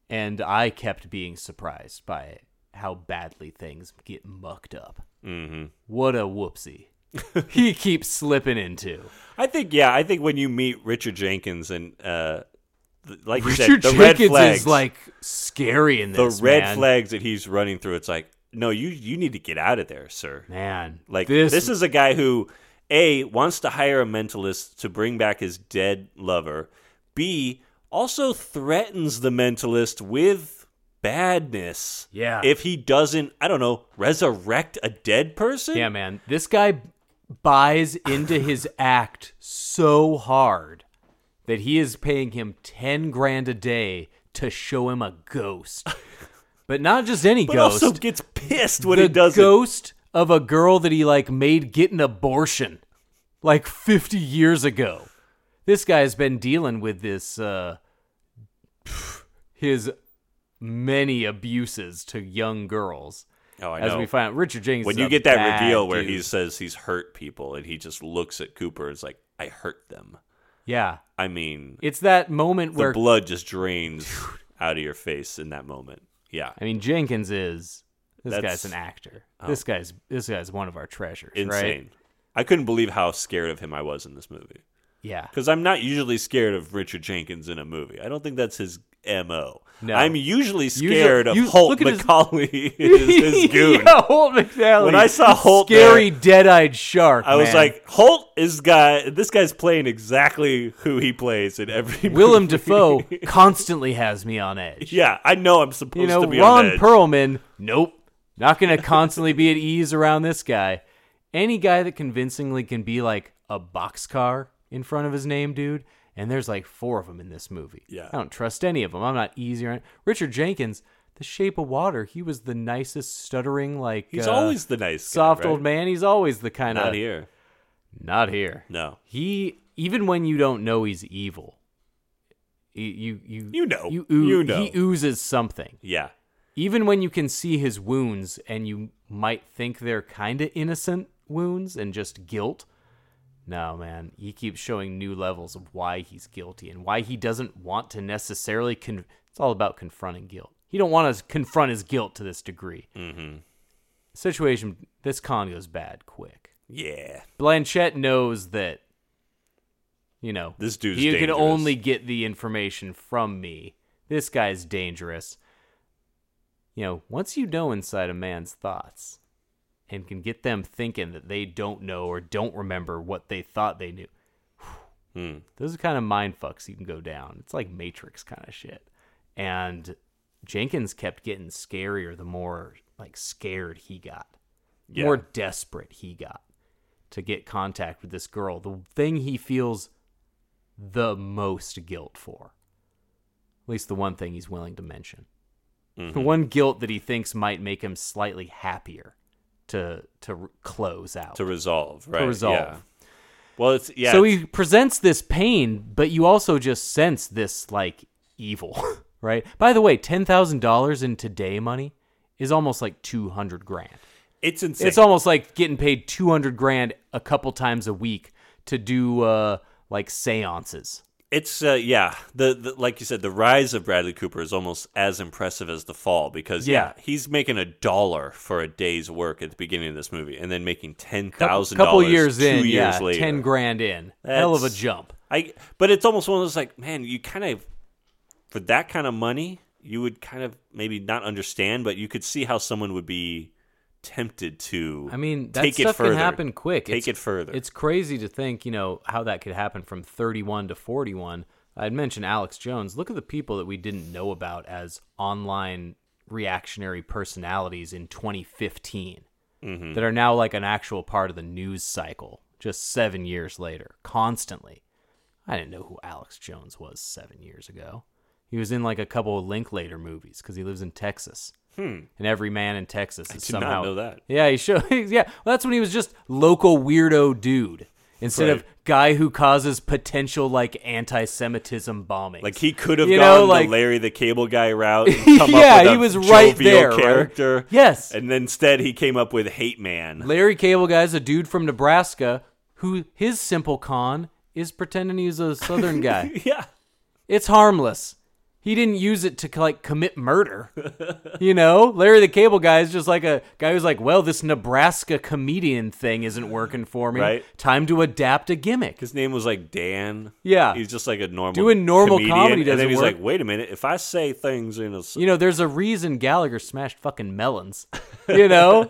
And I kept being surprised by how badly things get mucked up. hmm What a whoopsie. he keeps slipping into. I think yeah, I think when you meet Richard Jenkins and uh, th- like you Richard said, the red Jenkins flags, is like scary in the red man. flags that he's running through. It's like, no, you you need to get out of there, sir. man. Like this, this, is a guy who a wants to hire a mentalist to bring back his dead lover. B also threatens the mentalist with badness. Yeah. If he doesn't, I don't know, resurrect a dead person. yeah, man. This guy buys into his act so hard that he is paying him ten grand a day to show him a ghost, but not just any But ghost. also gets pissed when the he does it. ghost of a girl that he like made get an abortion like 50 years ago. This guy's been dealing with this uh his many abuses to young girls. Oh, I As we find out, Richard Jenkins. when you get that reveal where he says he's hurt people and he just looks at Cooper and is like, I hurt them. yeah, I mean, it's that moment where the where blood just drains out of your face in that moment. Yeah. I mean Jenkins is this That's- guy's an actor. Oh. This guy's this guy's one of our treasures, Insane. right? I couldn't believe how scared of him I was in this movie. Yeah. Because I'm not usually scared of Richard Jenkins in a movie. I don't think that's his MO. No. I'm usually Usually- scared you- of Holt look at his- McCallany, his, his goon. yeah, Holt McCallany. When I saw Holt scary there- dead-eyed shark. I was like, Holt is guy. This guy's playing exactly who he plays in every. Willem movie. Dafoe constantly has me on edge. Yeah, I know I'm supposed you know, to be Ron on edge. Ron Perlman, nope, not going to constantly be at ease around this guy. Any guy that convincingly can be like a boxcar in front of his name, dude. And there's like four of them in this movie. Yeah. I don't trust any of them. I'm not easy on Richard Jenkins, The Shape of Water. He was the nicest, stuttering, like He's uh, always the nice, guy, soft right? old man. He's always the kind of Not here. Not here. No. He even when you don't know he's evil, you you you, You know. you, You know. he oozes something. Yeah. Even when you can see his wounds and you might think they're kind of innocent wounds and just guilt. No, man, he keeps showing new levels of why he's guilty and why he doesn't want to necessarily. Con- it's all about confronting guilt. He don't want to confront his guilt to this degree. Mm-hmm. Situation. This con goes bad quick. Yeah. Blanchett knows that, you know, This dude's he can only get the information from me. This guy's dangerous. You know, once you know inside a man's thoughts and can get them thinking that they don't know or don't remember what they thought they knew, Hmm. those are kind of mind fucks you can go down. It's like Matrix kind of shit. And Jenkins kept getting scarier the more like scared he got, Yeah. more desperate he got to get contact with this girl. The thing he feels the most guilt for, at least the one thing he's willing to mention, the one guilt that he thinks might make him slightly happier to to close out To resolve, right? resolve. Yeah. Well, it's yeah. so it's- he presents this pain, but you also just sense this like evil, right? By the way, ten thousand dollars in today money is almost like two hundred grand. it's insane. It's almost like getting paid two hundred grand a couple times a week to do uh like seances. It's uh, yeah, the, the like you said, the rise of Bradley Cooper is almost as impressive as the fall because yeah, Yeah. he's making a dollar for a day's work at the beginning of this movie, and then making ten thousand couple, couple years two in, years yeah, later. ten grand in, hell of a jump. I but it's almost one of those like, man, you kind of for that kind of money, you would kind of maybe not understand, but you could see how someone would be tempted to. I mean, that take it stuff further. can happen quick. Take It's- it further. It's crazy to think, you know, how that could happen from 31 to 41. I'd mentioned Alex Jones. Look at the people that we didn't know about as online reactionary personalities in 2015 Mm-hmm. that are now like an actual part of the news cycle just seven years later, constantly. I didn't know who Alex Jones was seven years ago. He was in like a couple of Linklater movies because he lives in Texas. Hmm. And every man in Texas is did not somehow know that. yeah, he showed. Yeah, well, that's when he was just local weirdo dude instead of guy who causes potential like anti-Semitism bombing. Like he could have You gone know, like- the Larry the Cable Guy route. And come Yeah, up with a he was right there, right? Character, Yes. and then instead he came up with Hate Man. Larry Cable Guy's a dude from Nebraska who his simple con is pretending he's a Southern guy. yeah, it's harmless. He didn't use it to like commit murder. you know, Larry the Cable Guy is just like a guy who's like, well, this Nebraska comedian thing isn't working for me. Right. Time to adapt a gimmick. His name was like Dan. Yeah. He's just like a normal Doing normal comedian, comedy And then doesn't he's work. like, wait a minute, if I say things in a You know, there's a reason Gallagher smashed fucking melons. You know?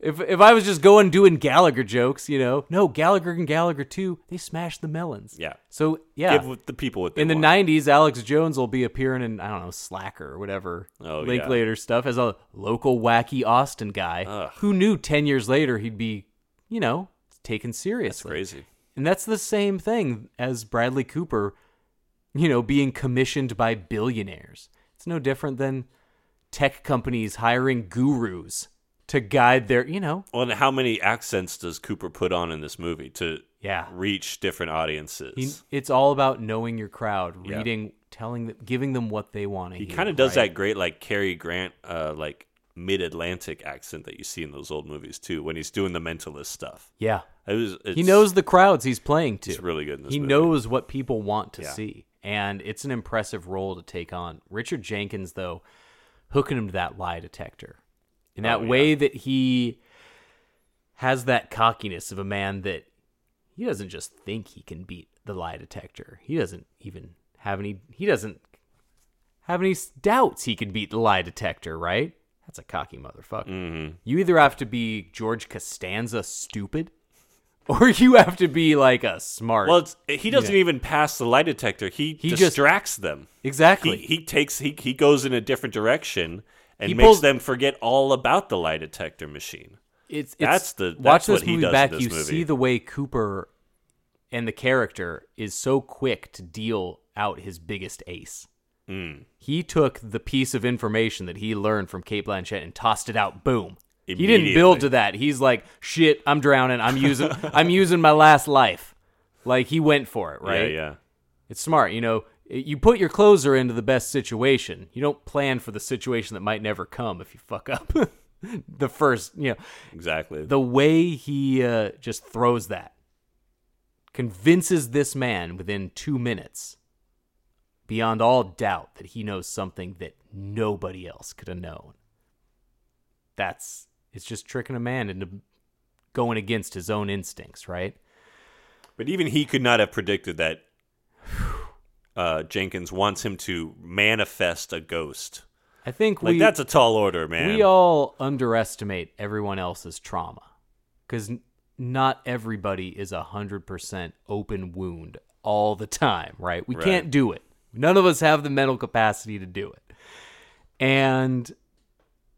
If if I was just going doing Gallagher jokes, you know, no, Gallagher and Gallagher too, they smashed the melons. Yeah. So yeah. give the people what they in the want. 90s, Alex Jones will be appearing in, I don't know, Slacker or whatever Oh, yeah. Linklater stuff as a local wacky Austin guy Ugh. who knew 10 years later he'd be, you know, taken seriously. That's Crazy. And that's the same thing as Bradley Cooper, you know, being commissioned by billionaires. It's no different than tech companies hiring gurus to guide their, you know, Well, and how many accents does Cooper put on in this movie to Yeah. reach different audiences? he, it's all about knowing your crowd, Yeah. reading, telling them, giving them what they want to he kind of does right? that great like Cary Grant uh like mid-Atlantic accent that you see in those old movies too when he's doing the mentalist stuff. Yeah. It was it's, he knows the crowds he's playing to. it's really good in this he movie. knows what people want to Yeah. see, and it's an impressive role to take on. Richard Jenkins, though, hooking him to that lie detector in that Oh, yeah. way that he has that cockiness of a man that he doesn't just think he can beat the lie detector. He doesn't even have any. He doesn't have any doubts he can beat the lie detector. Right? That's a cocky motherfucker. Mm-hmm. You either have to be George Costanza stupid, or you have to be like a smart. Well, it's, he doesn't Yeah. even pass the lie detector. He, He just- distracts them. exactly. He he takes he he goes in a different direction and He makes pulls- them forget all about the lie detector machine. it's, it's That's the- watch that's what this he movie does back. this you movie. see the way Cooper and the character is so quick to deal out his biggest ace. Mm. He took the piece of information that he learned from Cate Blanchett and tossed it out. Boom. He didn't build to that. He's like, shit, I'm drowning. I'm using I'm using my last life. Like he went for it, right? Yeah, yeah. It's smart, you know. You put your closer into the best situation. You don't plan for the situation that might never come if you fuck up. the first, you know, Exactly. the way he uh, just throws that convinces this man within two minutes, beyond all doubt, that he knows something that nobody else could have known. That's it's just tricking a man into going against his own instincts, right? But even he could not have predicted that uh, Jenkins wants him to manifest a ghost. I think Like we that's a tall order, man. We all underestimate everyone else's trauma because not everybody is a hundred percent open wound all the time, right? We Right. can't do it. None of us have the mental capacity to do it. And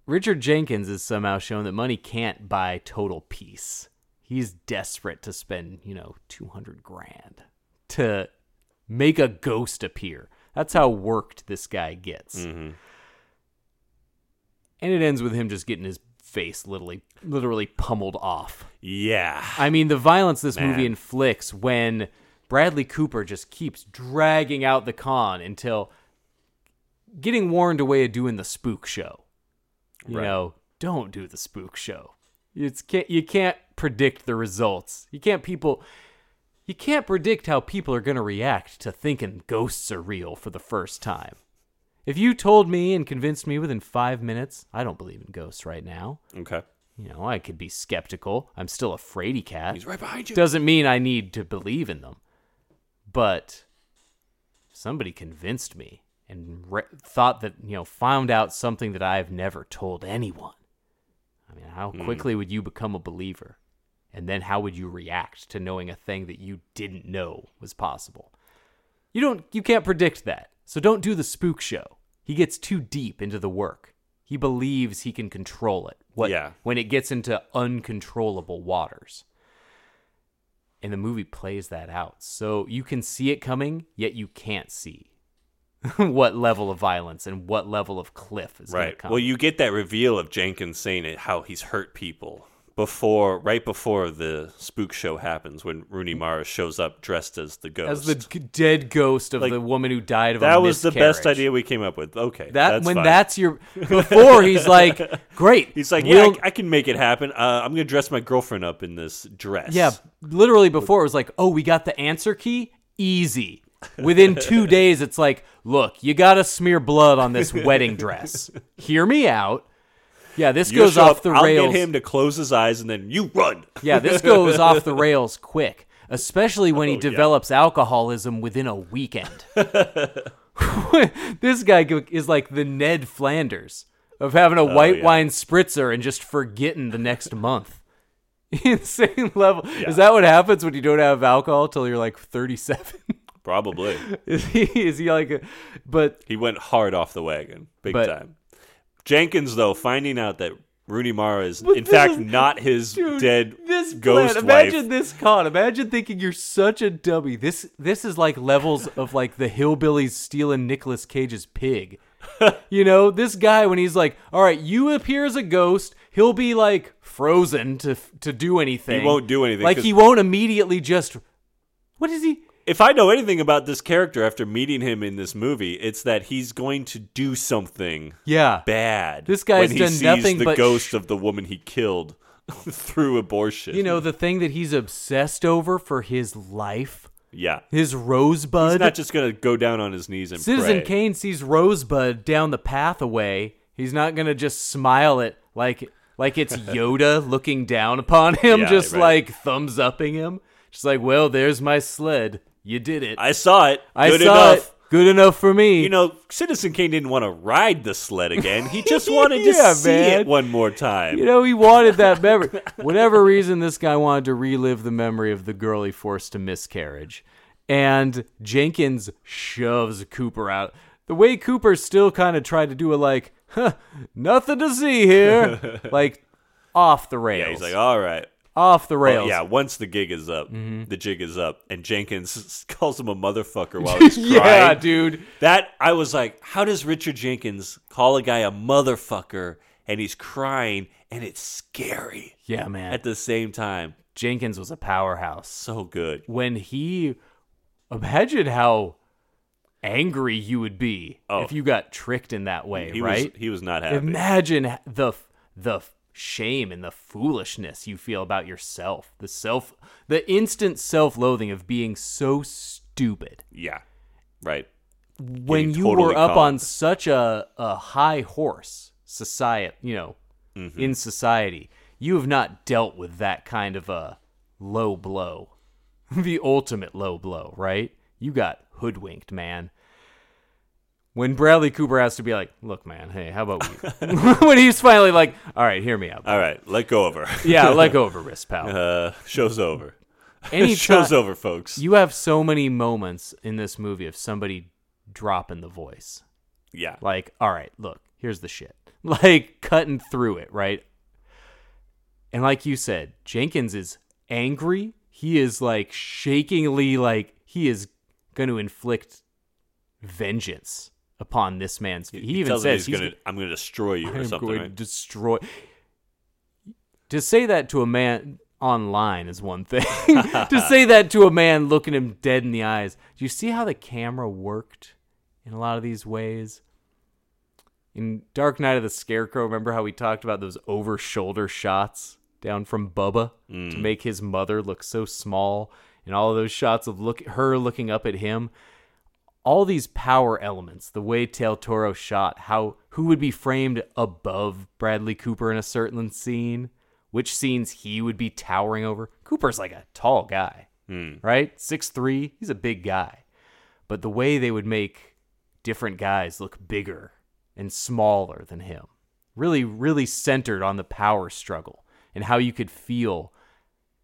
Richard Jenkins has somehow shown that money can't buy total peace. He's desperate to spend, you know, 200 grand to make a ghost appear. That's how worked this guy gets. Mhm. And it ends with him just getting his face literally literally pummeled off. yeah. I mean, the violence this Man. movie inflicts when Bradley Cooper just keeps dragging out the con until getting warned away of doing the spook show. You Right. know, don't do the spook show. It's can't you can't predict the results. You can't people you can't predict how people are going to react to thinking ghosts are real for the first time. If you told me and convinced me within 5 minutes, I don't believe in ghosts right now. Okay. You know, I could be skeptical. I'm still a fraidy cat. He's right behind you. Doesn't mean I need to believe in them. But if somebody convinced me and re- thought that, you know, found out something that I've never told anyone. I mean, how Hmm. quickly would you become a believer? And then how would you react to knowing a thing that you didn't know was possible? You don't you can't predict that. So don't do the spook show. He gets too deep into the work. He believes he can control it. What Yeah. when it gets into uncontrollable waters. And the movie plays that out. So you can see it coming, yet you can't see what level of violence and what level of cliff is going to Right. come. Well, you get that reveal of Jenkins saying it, how he's hurt people before, right before the spook show happens, when Rooney Mara shows up dressed as the ghost. as the g- dead ghost of Like, the woman who died of a that was the best idea we came up with. Okay, That that's when fine. that's your before he's like, great. He's like, yeah, we'll- I, I can make it happen. Uh, I'm gonna dress my girlfriend up in this dress. Yeah, literally before it was like, oh, we got the answer key, easy. Within two days, it's like, look, you gotta smear blood on this wedding dress. Hear me out. Yeah, this You goes off up, the I'll rails. get him to close his eyes and then you run. Yeah, this goes off the rails quick, especially when he Oh, yeah. develops alcoholism within a weekend. this guy is like the Ned Flanders of having a oh, white Oh, yeah. wine spritzer and just forgetting the next month. Insane level. Is that what happens when you don't have alcohol till you're like 37? Probably. is he is he like a but He went hard off the wagon, big time. Jenkins, though, finding out that Rooney Mara is But in fact is- not his Dude, dead this ghost plan, wife. Imagine this con. Imagine thinking you're such a dummy. This this is like levels of like the hillbillies stealing Nicolas Cage's pig. you know, this guy when he's like, "All right, you appear as a ghost." He'll be like frozen to to do anything. He won't do anything, Like he won't immediately just. What is he? If I know anything about this character after meeting him in this movie, it's that he's going to do something Yeah. bad. This guy's when he done sees nothing the but ghost of the woman he killed through abortion. You know the thing that he's obsessed over for his life, yeah. his rosebud. He's not just gonna go down on his knees and Citizen pray. Kane sees Rosebud down the path away. He's not gonna just smile at like like it's Yoda looking down upon him, Yeah, just right. like thumbs upping him. Just like, well, there's my sled. You did it. I saw it. I Good saw enough. it. Good enough for me. You know, Citizen Kane didn't want to ride the sled again. He just wanted to Yeah, see man. it one more time. You know, he wanted that memory. Whatever reason, this guy wanted to relive the memory of the girl he forced to miscarriage. And Jenkins shoves Cooper out. The way Cooper still kind of tried to do a like, huh, nothing to see here. like, off the rails. yeah, he's like, all right. Off the Well, rails. yeah, once the gig is up, Mm-hmm. the jig is up, and Jenkins calls him a motherfucker while he's crying. yeah, dude. That I was like, how does Richard Jenkins call a guy a motherfucker and he's crying and it's scary Yeah, man. at the same time? Jenkins was a powerhouse. So good. When he, imagine how angry you would be Oh. if you got tricked in that way, He right? was he was not happy. Imagine the the shame and the foolishness you feel about yourself. The self the instant self-loathing of being so stupid. yeah. Right. When Getting you totally were up caught. on such a, a high horse society, you know, Mm-hmm. in society, you have not dealt with that kind of a low blow. the ultimate low blow, right? You got hoodwinked, man. When Bradley Cooper has to be like, "Look, man, hey, how about we?" when he's finally like, "All right, hear me out." All right, let go of her. Yeah, let go of a wrist, pal. Uh, show's over. Any show's over, folks. you have so many moments in this movie of somebody dropping the voice. yeah. Like, all right, look, here's the shit. Like cutting through it, right? And like you said, Jenkins is angry. He is like shakingly like he is going to inflict vengeance upon this man's. He, even tells says he's gonna, I'm gonna destroy you I or am something. going to Right? destroy. To say that to a man online is one thing. to say that to a man looking him dead in the eyes. Do you see how the camera worked in a lot of these ways? In Dark Night of the Scarecrow, remember how we talked about those over shoulder shots down from Bubba to mm. make his mother look so small, and all of those shots of look her looking up at him all these power elements, the way Del Toro shot, how who would be framed above Bradley Cooper in a certain scene, which scenes he would be towering over. Cooper's like a tall guy, hmm. right? Six three, he's a big guy, but the way they would make different guys look bigger and smaller than him, really, really centered on the power struggle and how you could feel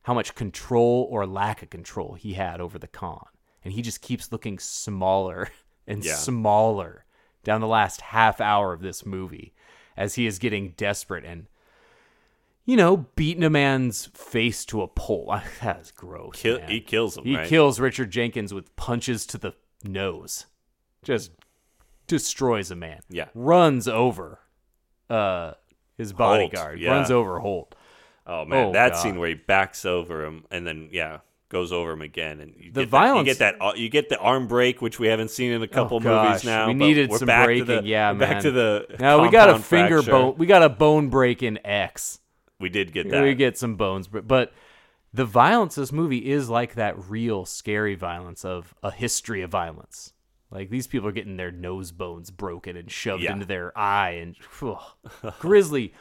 how much control or lack of control he had over the con. And he just keeps looking smaller and Yeah. smaller down the last half hour of this movie as he is getting desperate and, you know, beating a man's face to a pole. That is gross. Kill, he kills him. He right? kills Richard Jenkins with punches to the nose. Just destroys a man. Yeah. Runs over uh his bodyguard. yeah. Runs over Holt. Oh man, Oh, that God. scene where he backs over him and then yeah goes over him again, and you The get violence- That, you get that. You get the arm break, which we haven't seen in a oh, couple Oh, movies now. We needed some breaking. The, yeah, man. Back to the. Now we got a finger fracture. bone. We got a bone break in X. We did get that. We get some bones, but but the violence of this movie is like that real scary violence of a history of violence. Like these people are getting their nose bones broken and shoved Yeah. into their eye and grisly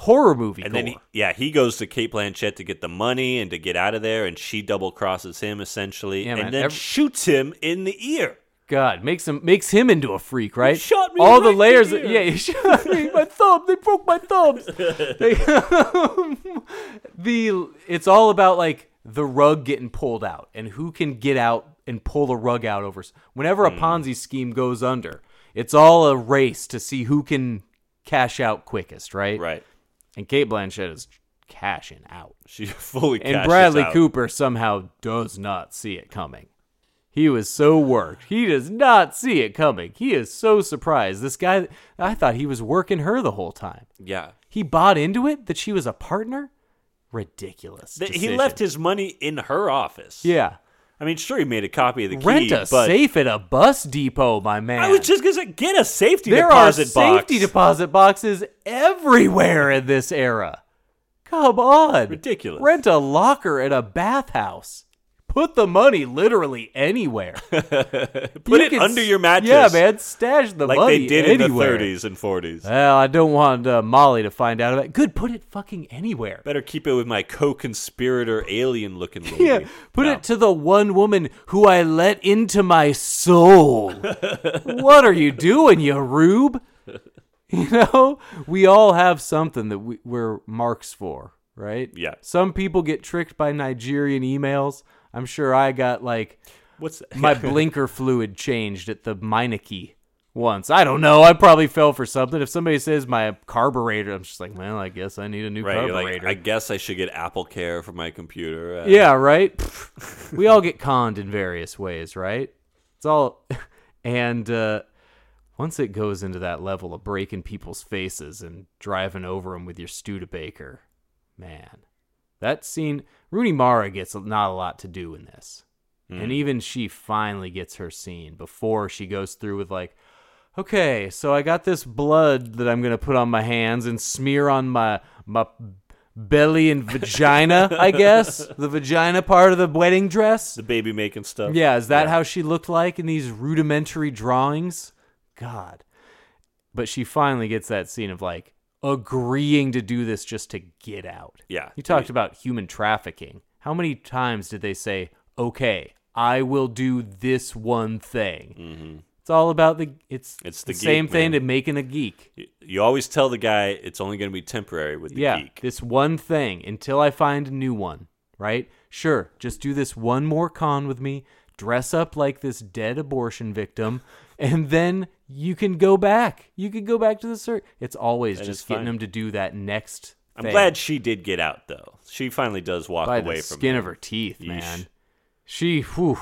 horror movie. And then, he, yeah, he goes to Cate Blanchett to get the money and to get out of there, and she double crosses him essentially, Yeah, and man, then ev- shoots him in the ear. God makes him makes him into a freak, right? shot me All right the layers. yeah, he shot me. My thumb. They broke my thumbs. They- the it's all about like the rug getting pulled out and who can get out and pull the rug out over. Whenever Hmm. a Ponzi scheme goes under, it's all a race to see who can cash out quickest, right? Right. And Cate Blanchett is cashing out. She fully And Bradley out. Cooper somehow does not see it coming. He was so worked. He does not see it coming. He is so surprised. This guy, I thought he was working her the whole time. Yeah. He bought into it that she was a partner? Ridiculous. He left his money in her office. Yeah. I mean, sure, he made a copy of the key, Rent a but safe at a bus depot, my man. I was just gonna say, get a safety there deposit are box. safety deposit boxes everywhere in this era. Come on. Ridiculous. Rent a locker at a bathhouse. Put the money literally anywhere. Put You it can under your mattress. Yeah, man. Stash the like money they did anywhere. in the 30s and 40s. Well, I don't want uh, Molly to find out about it. Good, put it fucking anywhere. Better keep it with my co-conspirator alien-looking lady. Yeah, put No. it to the one woman who I let into my soul. what are you doing, you rube? You know, we all have something that we, we're marks for, right? Yeah. Some people get tricked by Nigerian emails. I'm sure I got like What's that? my blinker fluid changed at the Meineke once. I don't know. I probably fell for something. If somebody says my carburetor, I'm just like, well, I guess I need a new Right, carburetor. like, I guess I should get Apple Care for my computer. Uh, Yeah, right. We all get conned in various ways, right? It's all, and uh, once it goes into that level of breaking people's faces and driving over them with your Studebaker, man, that scene. Rooney Mara gets not a lot to do in this, hmm. and even she finally gets her scene before she goes through with like. Okay, so I got this blood that I'm gonna put on my hands and smear on my my belly and vagina, I guess. The vagina part of the wedding dress. The baby making stuff. Yeah, is that how she looked like in these rudimentary drawings? God. But she finally gets that scene of like agreeing to do this just to get out. Yeah. You talked about human trafficking. How many times did they say, okay, I will do this one thing? Mm-hmm. It's all about the, it's, It's the, the same geek, thing man. to making a geek. You- You always tell the guy it's only going to be temporary with the yeah, geek. this one thing until I find a new one, right? Sure, just do this one more con with me, dress up like this dead abortion victim, and then you can go back. You can go back to the circuit. It's always That is just getting fine. them to do that next. I'm thing. glad she did get out though. She finally does walk by away the from skin him. of her teeth, Yeesh. man. She, whew,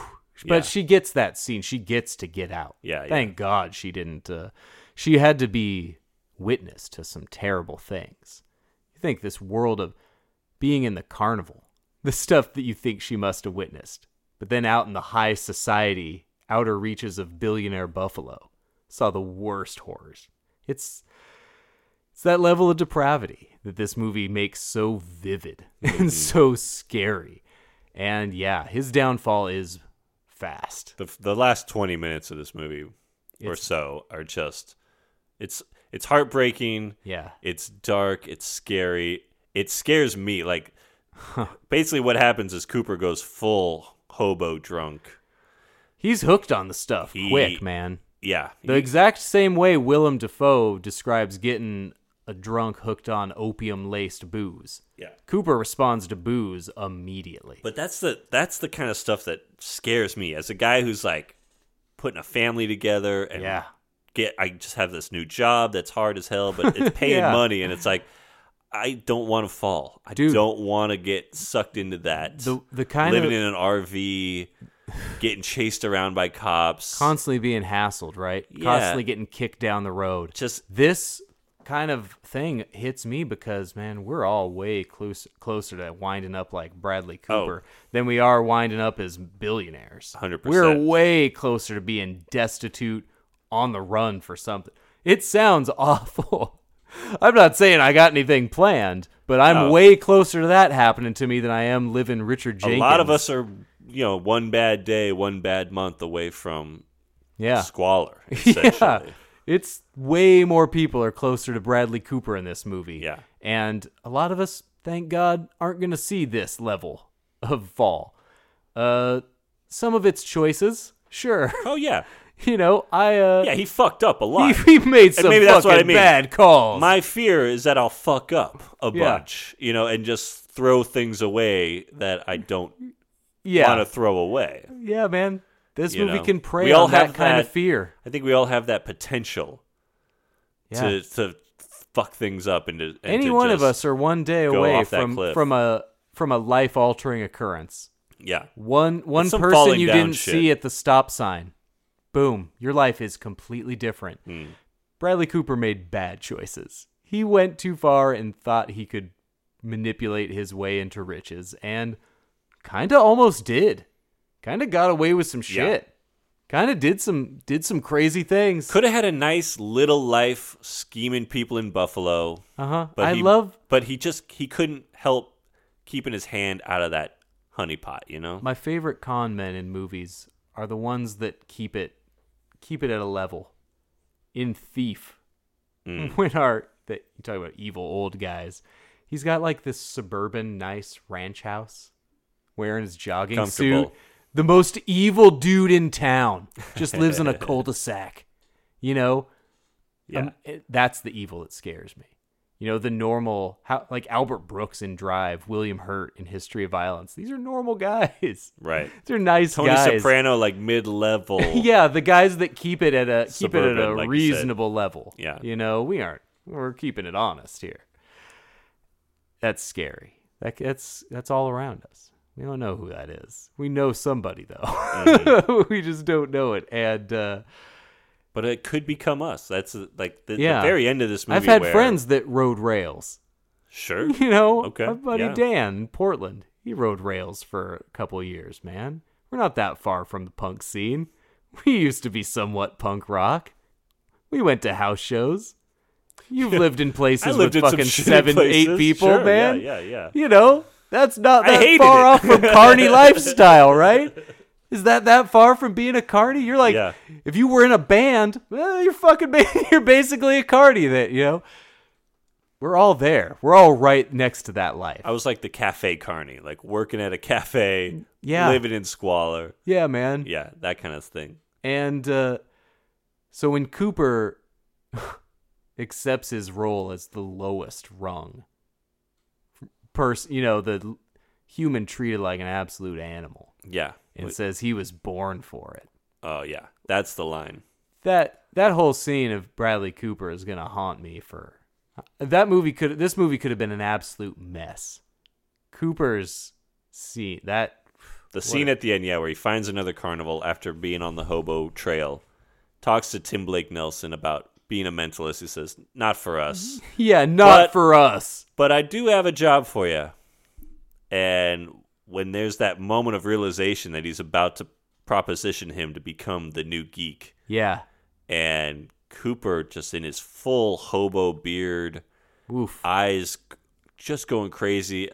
but Yeah. she gets that scene. She gets to get out. Yeah, yeah. Thank God she didn't. Uh, she had to be witness to some terrible things. You think this world of being in the carnival, the stuff that you think she must have witnessed, but then out in the high society, outer reaches of billionaire Buffalo, saw the worst horrors. It's it's that level of depravity that this movie makes so vivid and mm-hmm. so scary. And yeah, his downfall is fast. The the last 20 minutes of this movie or It's- so are just it's it's heartbreaking. Yeah. It's dark, it's scary. It scares me like basically what happens is Cooper goes full hobo drunk. He's hooked on the stuff He- quick, man. Yeah. The exact same way Willem Dafoe describes getting a drunk hooked on opium laced booze. Yeah. Cooper responds to booze immediately. But that's the that's the kind of stuff that scares me as a guy who's like putting a family together and Yeah. get I just have this new job that's hard as hell, but it's paying Yeah. money and it's like I don't want to fall. I Dude. don't want to get sucked into that. The the kind living of in an RV, getting chased around by cops. constantly being hassled, right? Yeah. Constantly getting kicked down the road. Just this kind of thing hits me because man, we're all way close, closer to winding up like Bradley oh. Cooper than we are winding up as billionaires. 100%. We're way closer to being destitute on the run for something. It sounds awful. I'm not saying I got anything planned, but I'm No. way closer to that happening to me than I am living Richard Jenkins. A lot of us are, you know, one bad day, one bad month away from yeah, squalor. yeah. It's way more people are closer to Bradley Cooper in this movie. Yeah. and a lot of us, thank God, aren't going to see this level of fall. Uh, some of its choices, sure. Oh yeah, you know, I uh, yeah. He fucked up a lot. he, he made some maybe fucking that's what I mean. bad calls. My fear is that I'll fuck up a Yeah. bunch, you know, and just throw things away that I don't yeah, want to throw away. yeah, man. This You movie know, can prey we all on that have kind of that- fear. I think we all have that potential Yeah. to to fuck things up and to and Any to one of just- us are one day go away off that from cliff. from a from a life altering occurrence. Yeah, One one some person falling you down didn't shit. see at the stop sign. Boom, your life is completely different. Hmm. Bradley Cooper made bad choices. He went too far and thought he could manipulate his way into riches and kind of almost did. Kind of got away with some Yeah. shit. Kind of did some did some crazy things. could have had a nice little life scheming people in Buffalo. Uh-huh. But I he, love but he just he couldn't help keeping his hand out of that honeypot. You know, My favorite con men in movies are the ones that keep it keep it at a level. In Thief, Mm. when our that you talk about evil old guys, he's got like this suburban nice ranch house, wearing his jogging suit. The most evil dude in town just lives in a cul-de-sac. You know, yeah, um, it- that's the evil that scares me. You know, the normal, how like Albert Brooks in Drive, William Hurt in History of Violence. These are normal guys. right. They're nice Tony guys. Soprano, like mid level. yeah, the guys that keep it at a keep it at a like reasonable level. Yeah. you know, we aren't. We're keeping it honest here. That's scary. That, that's that's all around us. We don't know who that is. We know somebody though. Mm-hmm. we just don't know it. And uh, but it could become us. That's uh, like the, Yeah. the very end of this movie. I've had where- friends that rode rails. Sure. You know, Okay, my buddy yeah. Dan in Portland, he rode rails for a couple of years, man. We're not that far from the punk scene. We used to be somewhat punk rock. We went to house shows. You've lived in places lived with in fucking seven, eight people, Sure, man. Yeah, yeah, yeah. You know, that's not that far it. off from carny lifestyle, right? Is that that far from being a carny? You're like, Yeah. if you were in a band, well, you're fucking, ba- you're basically a carny. That you know, we're all there. We're all right next to that life. I was like the cafe carny, like working at a cafe, Yeah. living in squalor. Yeah, man. Yeah, that kind of thing. And uh, so when Cooper accepts his role as the lowest rung person, you know, the human treated like an absolute animal, Yeah. and Wait, says he was born for it. Oh, yeah. That's the line. That that whole scene of Bradley Cooper is gonna haunt me for uh, that movie. Could this movie could have been an absolute mess. Cooper's scene that The scene at the end, yeah, where he finds another carnival after being on the hobo trail, talks to Tim Blake Nelson about being a mentalist. He says, "Not for us, yeah, not But- for us. but I do have a job for you." And when there's that moment of realization that he's about to proposition him to become the new geek, Yeah, and Cooper just in his full hobo beard, oof. eyes just going crazy,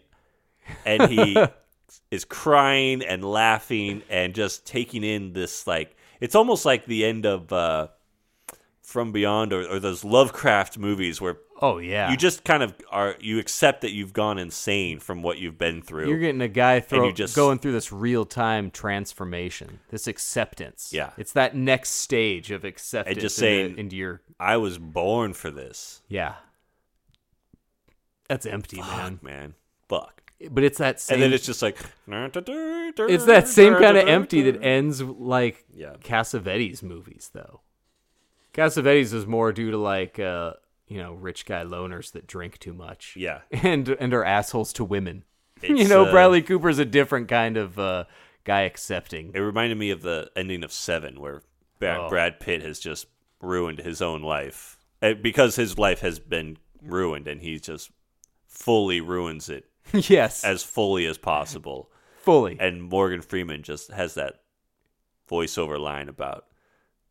and he is crying and laughing and just taking in this like it's almost like the end of uh, From Beyond or, or those Lovecraft movies where Oh yeah, you just kind of are you accept that you've gone insane from what you've been through. You're getting a guy throw, you just- going through this real time transformation, this acceptance. Yeah. it's that next stage of acceptance And just saying- into your I was born for this. yeah. That's empty, man. Man. Fuck. But it's that same. And then it's just like it's that same kind of empty that ends like Yeah. Cassavetes movies, though. Cassavetes is more due to like uh, you know rich guy loners that drink too much. Yeah. and and are assholes to women. you know, uh, Bradley Cooper's a different kind of uh, guy accepting. It reminded me of the ending of Seven, where Ba- Oh. Brad Pitt has just ruined his own life Uh, because his life has been ruined, and he just fully ruins it yes, as fully as possible. fully. And Morgan Freeman just has that voiceover line about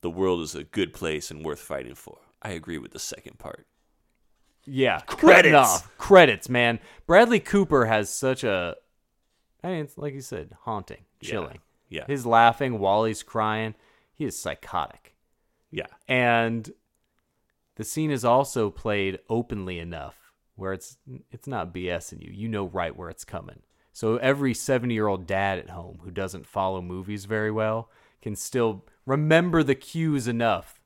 the world is a good place and worth fighting for. I agree with the second part. Yeah, Credits. credits, man. Bradley Cooper has such a, I mean, it's like you said, haunting, chilling. Yeah. His laughing while he's crying, he is psychotic. Yeah. And the scene is also played openly enough where it's it's not BSing you. You know right where it's coming. So every 70-year-old dad at home who doesn't follow movies very well can still remember the cues enough.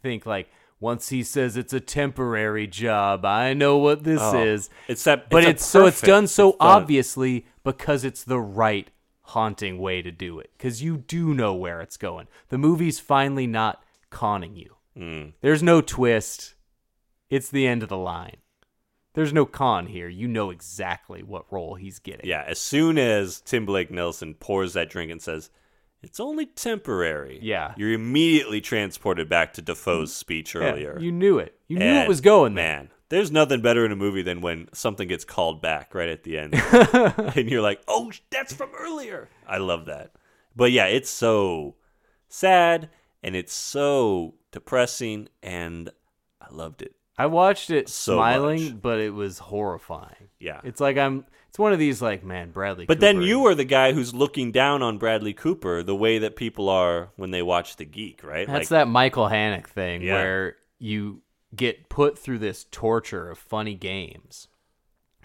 Think like once he says it's a temporary job, I know what this Oh, is. it's that- but it's it's so it's done so it's done. obviously because it's the right haunting way to do it because you do know where it's going. The movie's finally not conning you. Mm. There's no twist. It's the end of the line. There's no con here. You know exactly what role he's getting. Yeah. As soon as Tim Blake Nelson pours that drink and says, "It's only temporary," Yeah. you're immediately transported back to Dafoe's mm. speech Yeah, earlier. you knew it. You knew it was going there. Man, there's nothing better in a movie than when something gets called back right at the end, and you're like, "Oh, that's from earlier." I love that. But yeah, it's so sad and it's so depressing, and I loved it. I watched it So smiling, much. but it was horrifying. Yeah. It's like I'm. It's one of these like, man, Bradley. But then you are the guy who's looking down on Bradley Cooper the way that people are when they watch The Geek, right? That's like, that Michael Haneke thing Yeah. where you get put through this torture of funny games,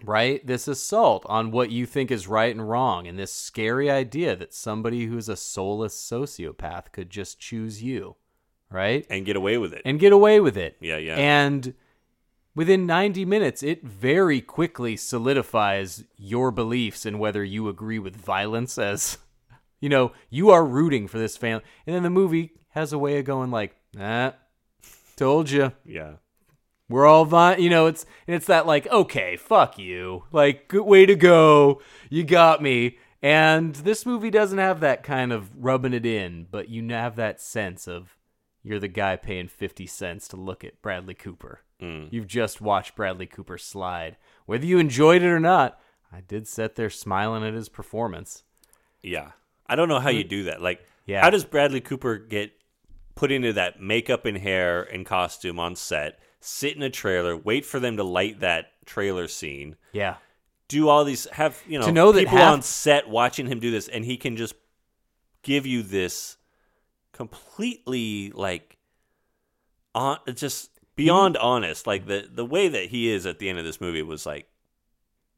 right? This assault on what you think is right and wrong, and this scary idea that somebody who's a soulless sociopath could just choose you, right? and get away with it. And get away with it. Yeah, yeah. And within 90 minutes, it very quickly solidifies your beliefs and whether you agree with violence as, you know, you are rooting for this family. And then the movie has a way of going like, ah, told you. yeah. We're all vi you know, it's it's that like, okay, fuck you. Like, good way to go. You got me. And this movie doesn't have that kind of rubbing it in, but you have that sense of you're the guy paying 50 cents to look at Bradley Cooper. Mm. You've just watched Bradley Cooper slide. Whether you enjoyed it or not, I did sit there smiling at his performance. Yeah. I don't know how you mm. do that. Like, Yeah. how does Bradley Cooper get put into that makeup and hair and costume on set, sit in a trailer, wait for them to light that trailer scene, Yeah. do all these, have, you know, To know that people half- on set watching him do this, and he can just give you this completely, like, on, just beyond honest. Like, the, the way that he is at the end of this movie was like,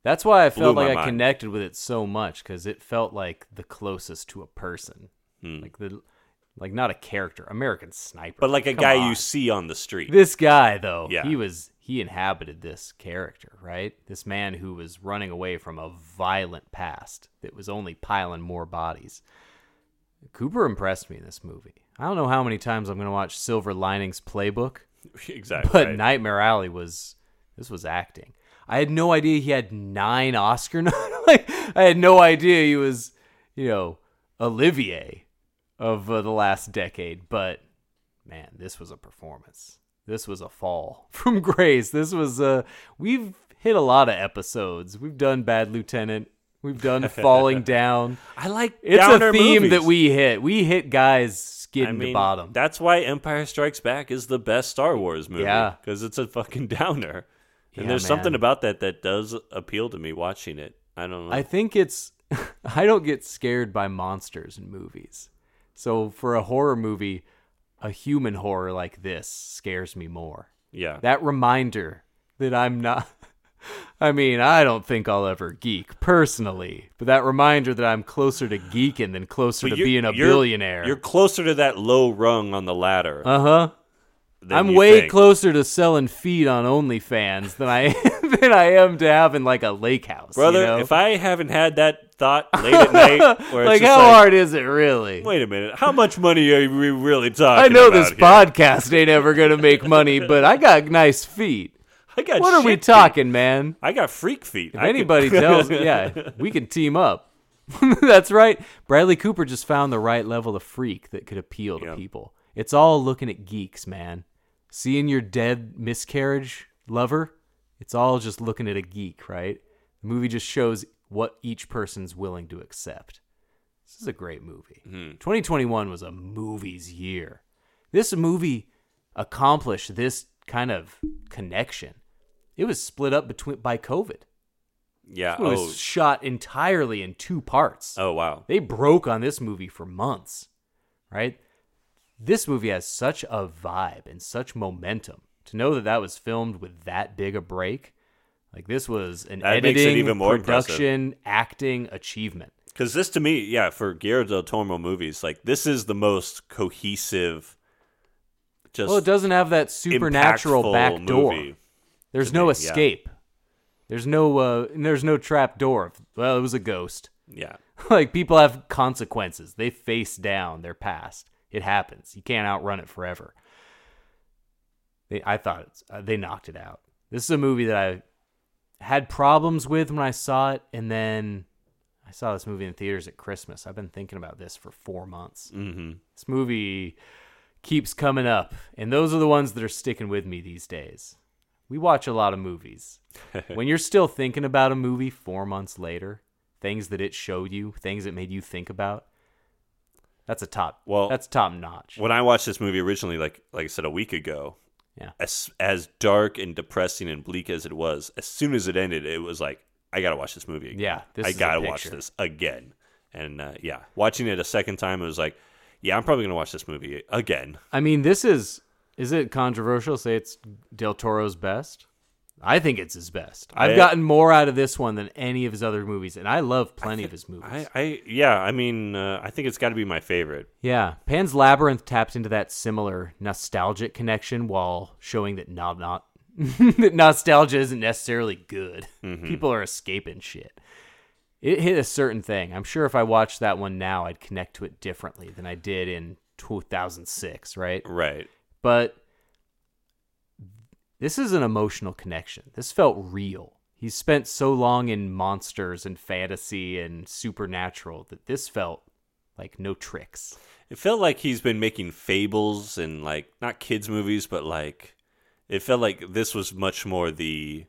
That's why I felt like I mind. connected with it so much because it felt like the closest to a person, Hmm. like the, like not a character, American Sniper, but like a Come guy on. you see on the street. This guy though, Yeah. he was he inhabited this character, right? This man who was running away from a violent past that was only piling more bodies. Cooper impressed me in this movie. I don't know how many times I'm going to watch Silver Linings Playbook. exactly. But right. Nightmare Alley was this was acting. I had no idea he had nine Oscar like I had no idea he was, you know, Olivier of uh, the last decade. But man, this was a performance. This was a fall from grace. This was uh we've hit a lot of episodes. We've done Bad Lieutenant. We've done Falling Down. I like It's a theme movies. that we hit. We hit guys skidding I mean, to bottom. That's why Empire Strikes Back is the best Star Wars movie. Yeah. because it's a fucking downer, and Yeah, there's something about that that does appeal to me watching it. I don't know. I think it's I don't get scared by monsters in movies. So for a horror movie, a human horror like this scares me more. yeah, That reminder that I'm not I mean, I don't think I'll ever geek personally, but that reminder that I'm closer to geeking than closer But to being a you're- billionaire. You're closer to that low rung on the ladder. uh-huh. I'm way think. closer to selling feet on OnlyFans than I than I am to having like a lake house, you brother. know? If I haven't had that thought late at night, like how like, hard is it really? Wait a minute, how much money are we really talking? I know this here? podcast ain't ever gonna make money, but I got nice feet. I got What are we feet. talking, man? I got freak feet. If I could- anybody tells, me yeah, we can team up. That's right. Bradley Cooper just found the right level of freak that could appeal to Yep. people. It's all looking at geeks, man. Seeing your dead miscarriage lover, it's all just looking at a geek, right? The movie just shows what each person's willing to accept. This is a great movie. Hmm. 2021 was a movie's year. This movie accomplished this kind of connection. It was split up between by COVID. Yeah. It Oh. was shot entirely in two parts. Oh wow. They broke on this movie for months, right? This movie has such a vibe and such momentum. To know that that was filmed with that big a break, like this was an That editing, even more impressive. production, acting achievement. Because this to me, yeah, for Guillermo del Toro movies, like this is the most cohesive. Just well, it doesn't have that supernatural back door. movie. There's no me, yeah. escape. There's no uh, there's no trap door. Well, it was a ghost. Yeah. like people have consequences. They face down their past. It happens. You can't outrun it forever. They, I thought it's, uh, they knocked it out. This is a movie that I had problems with when I saw it, and then I saw this movie in theaters at Christmas. I've been thinking about this for four months. Mm-hmm. This movie keeps coming up, and those are the ones that are sticking with me these days. We watch a lot of movies. when you're still thinking about a movie four months later, things that it showed you, things that made you think about, that's a top. Well, that's top notch. When I watched this movie originally, like like I said a week ago, Yeah. as as dark and depressing and bleak as it was, as soon as it ended, it was like I gotta watch this movie. Again. Yeah, this I gotta watch this again. And uh, yeah, watching it a second time, it was like, yeah, I'm probably gonna watch this movie again. I mean, this is is it controversial to say it's Del Toro's best? I think it's his best. I've I- gotten more out of this one than any of his other movies, and I love plenty of his movies. I, I yeah, I mean, uh, I think it's got to be my favorite. Yeah, Pan's Labyrinth tapped into that similar nostalgic connection while showing that not not that nostalgia isn't necessarily good. People are escaping shit. It hit a certain thing. I'm sure if I watched that one now, I'd connect to it differently than I did in 2006, right? Right. But this is an emotional connection. This felt real. He's spent so long in monsters and fantasy and supernatural that this felt like no tricks. It felt like he's been making fables and like not kids movies, but like it felt like this was much more the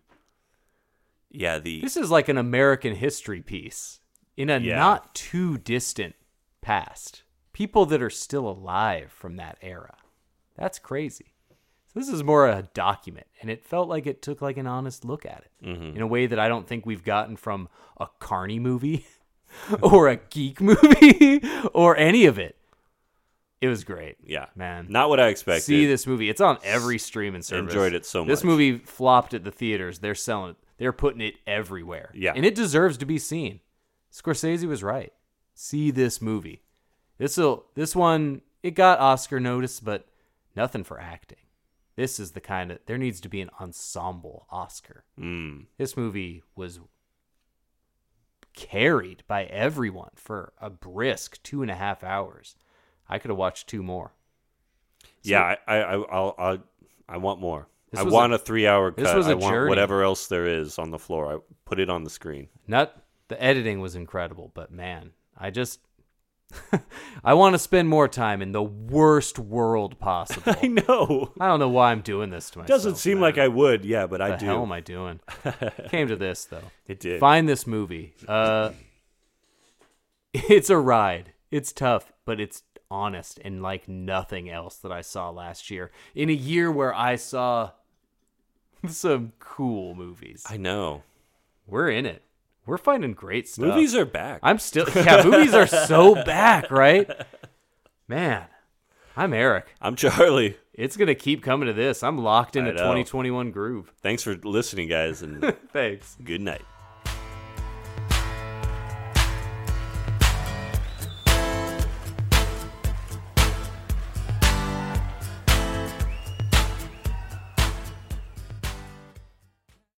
yeah the This is like an American history piece in a Yeah. not too distant past. People that are still alive from that era. That's crazy. So this is more a document, and it felt like it took like an honest look at it Mm-hmm. in a way that I don't think we've gotten from a carny movie or a geek movie or any of it. It was great. yeah man. not what I expected. See this movie. It's on every streaming service. I enjoyed it so much. This movie flopped at the theaters. They're selling it. They're putting it everywhere. Yeah. And it deserves to be seen. Scorsese was right. See this movie. This'll this one it got Oscar notice, but nothing for acting. This is the kind of there needs to be an ensemble Oscar. Mm. This movie was carried by everyone for a brisk two and a half hours. I could have watched two more. Yeah, I I I I'll, I'll, I want more. I want a- a, three hour cut. this was a I want journey. whatever else there is on the floor. I put it on the screen. Not the editing was incredible, but man, I just I want to spend more time in the worst world possible. I know. I don't know why I'm doing this to myself. Doesn't seem man. like I would. Yeah, but I the do. hell am I doing? Came to this though. It did. Find this movie. Uh, it's a ride. It's tough, but it's honest and like nothing else that I saw last year. In a year where I saw some cool movies. I know. We're in it. We're finding great stuff. Movies are back. I'm still yeah, movies are so back, right? Man, I'm Eric. I'm Charlie. It's gonna keep coming to this. I'm locked in I a 2021 groove. Thanks for listening, guys, and Thanks. good night.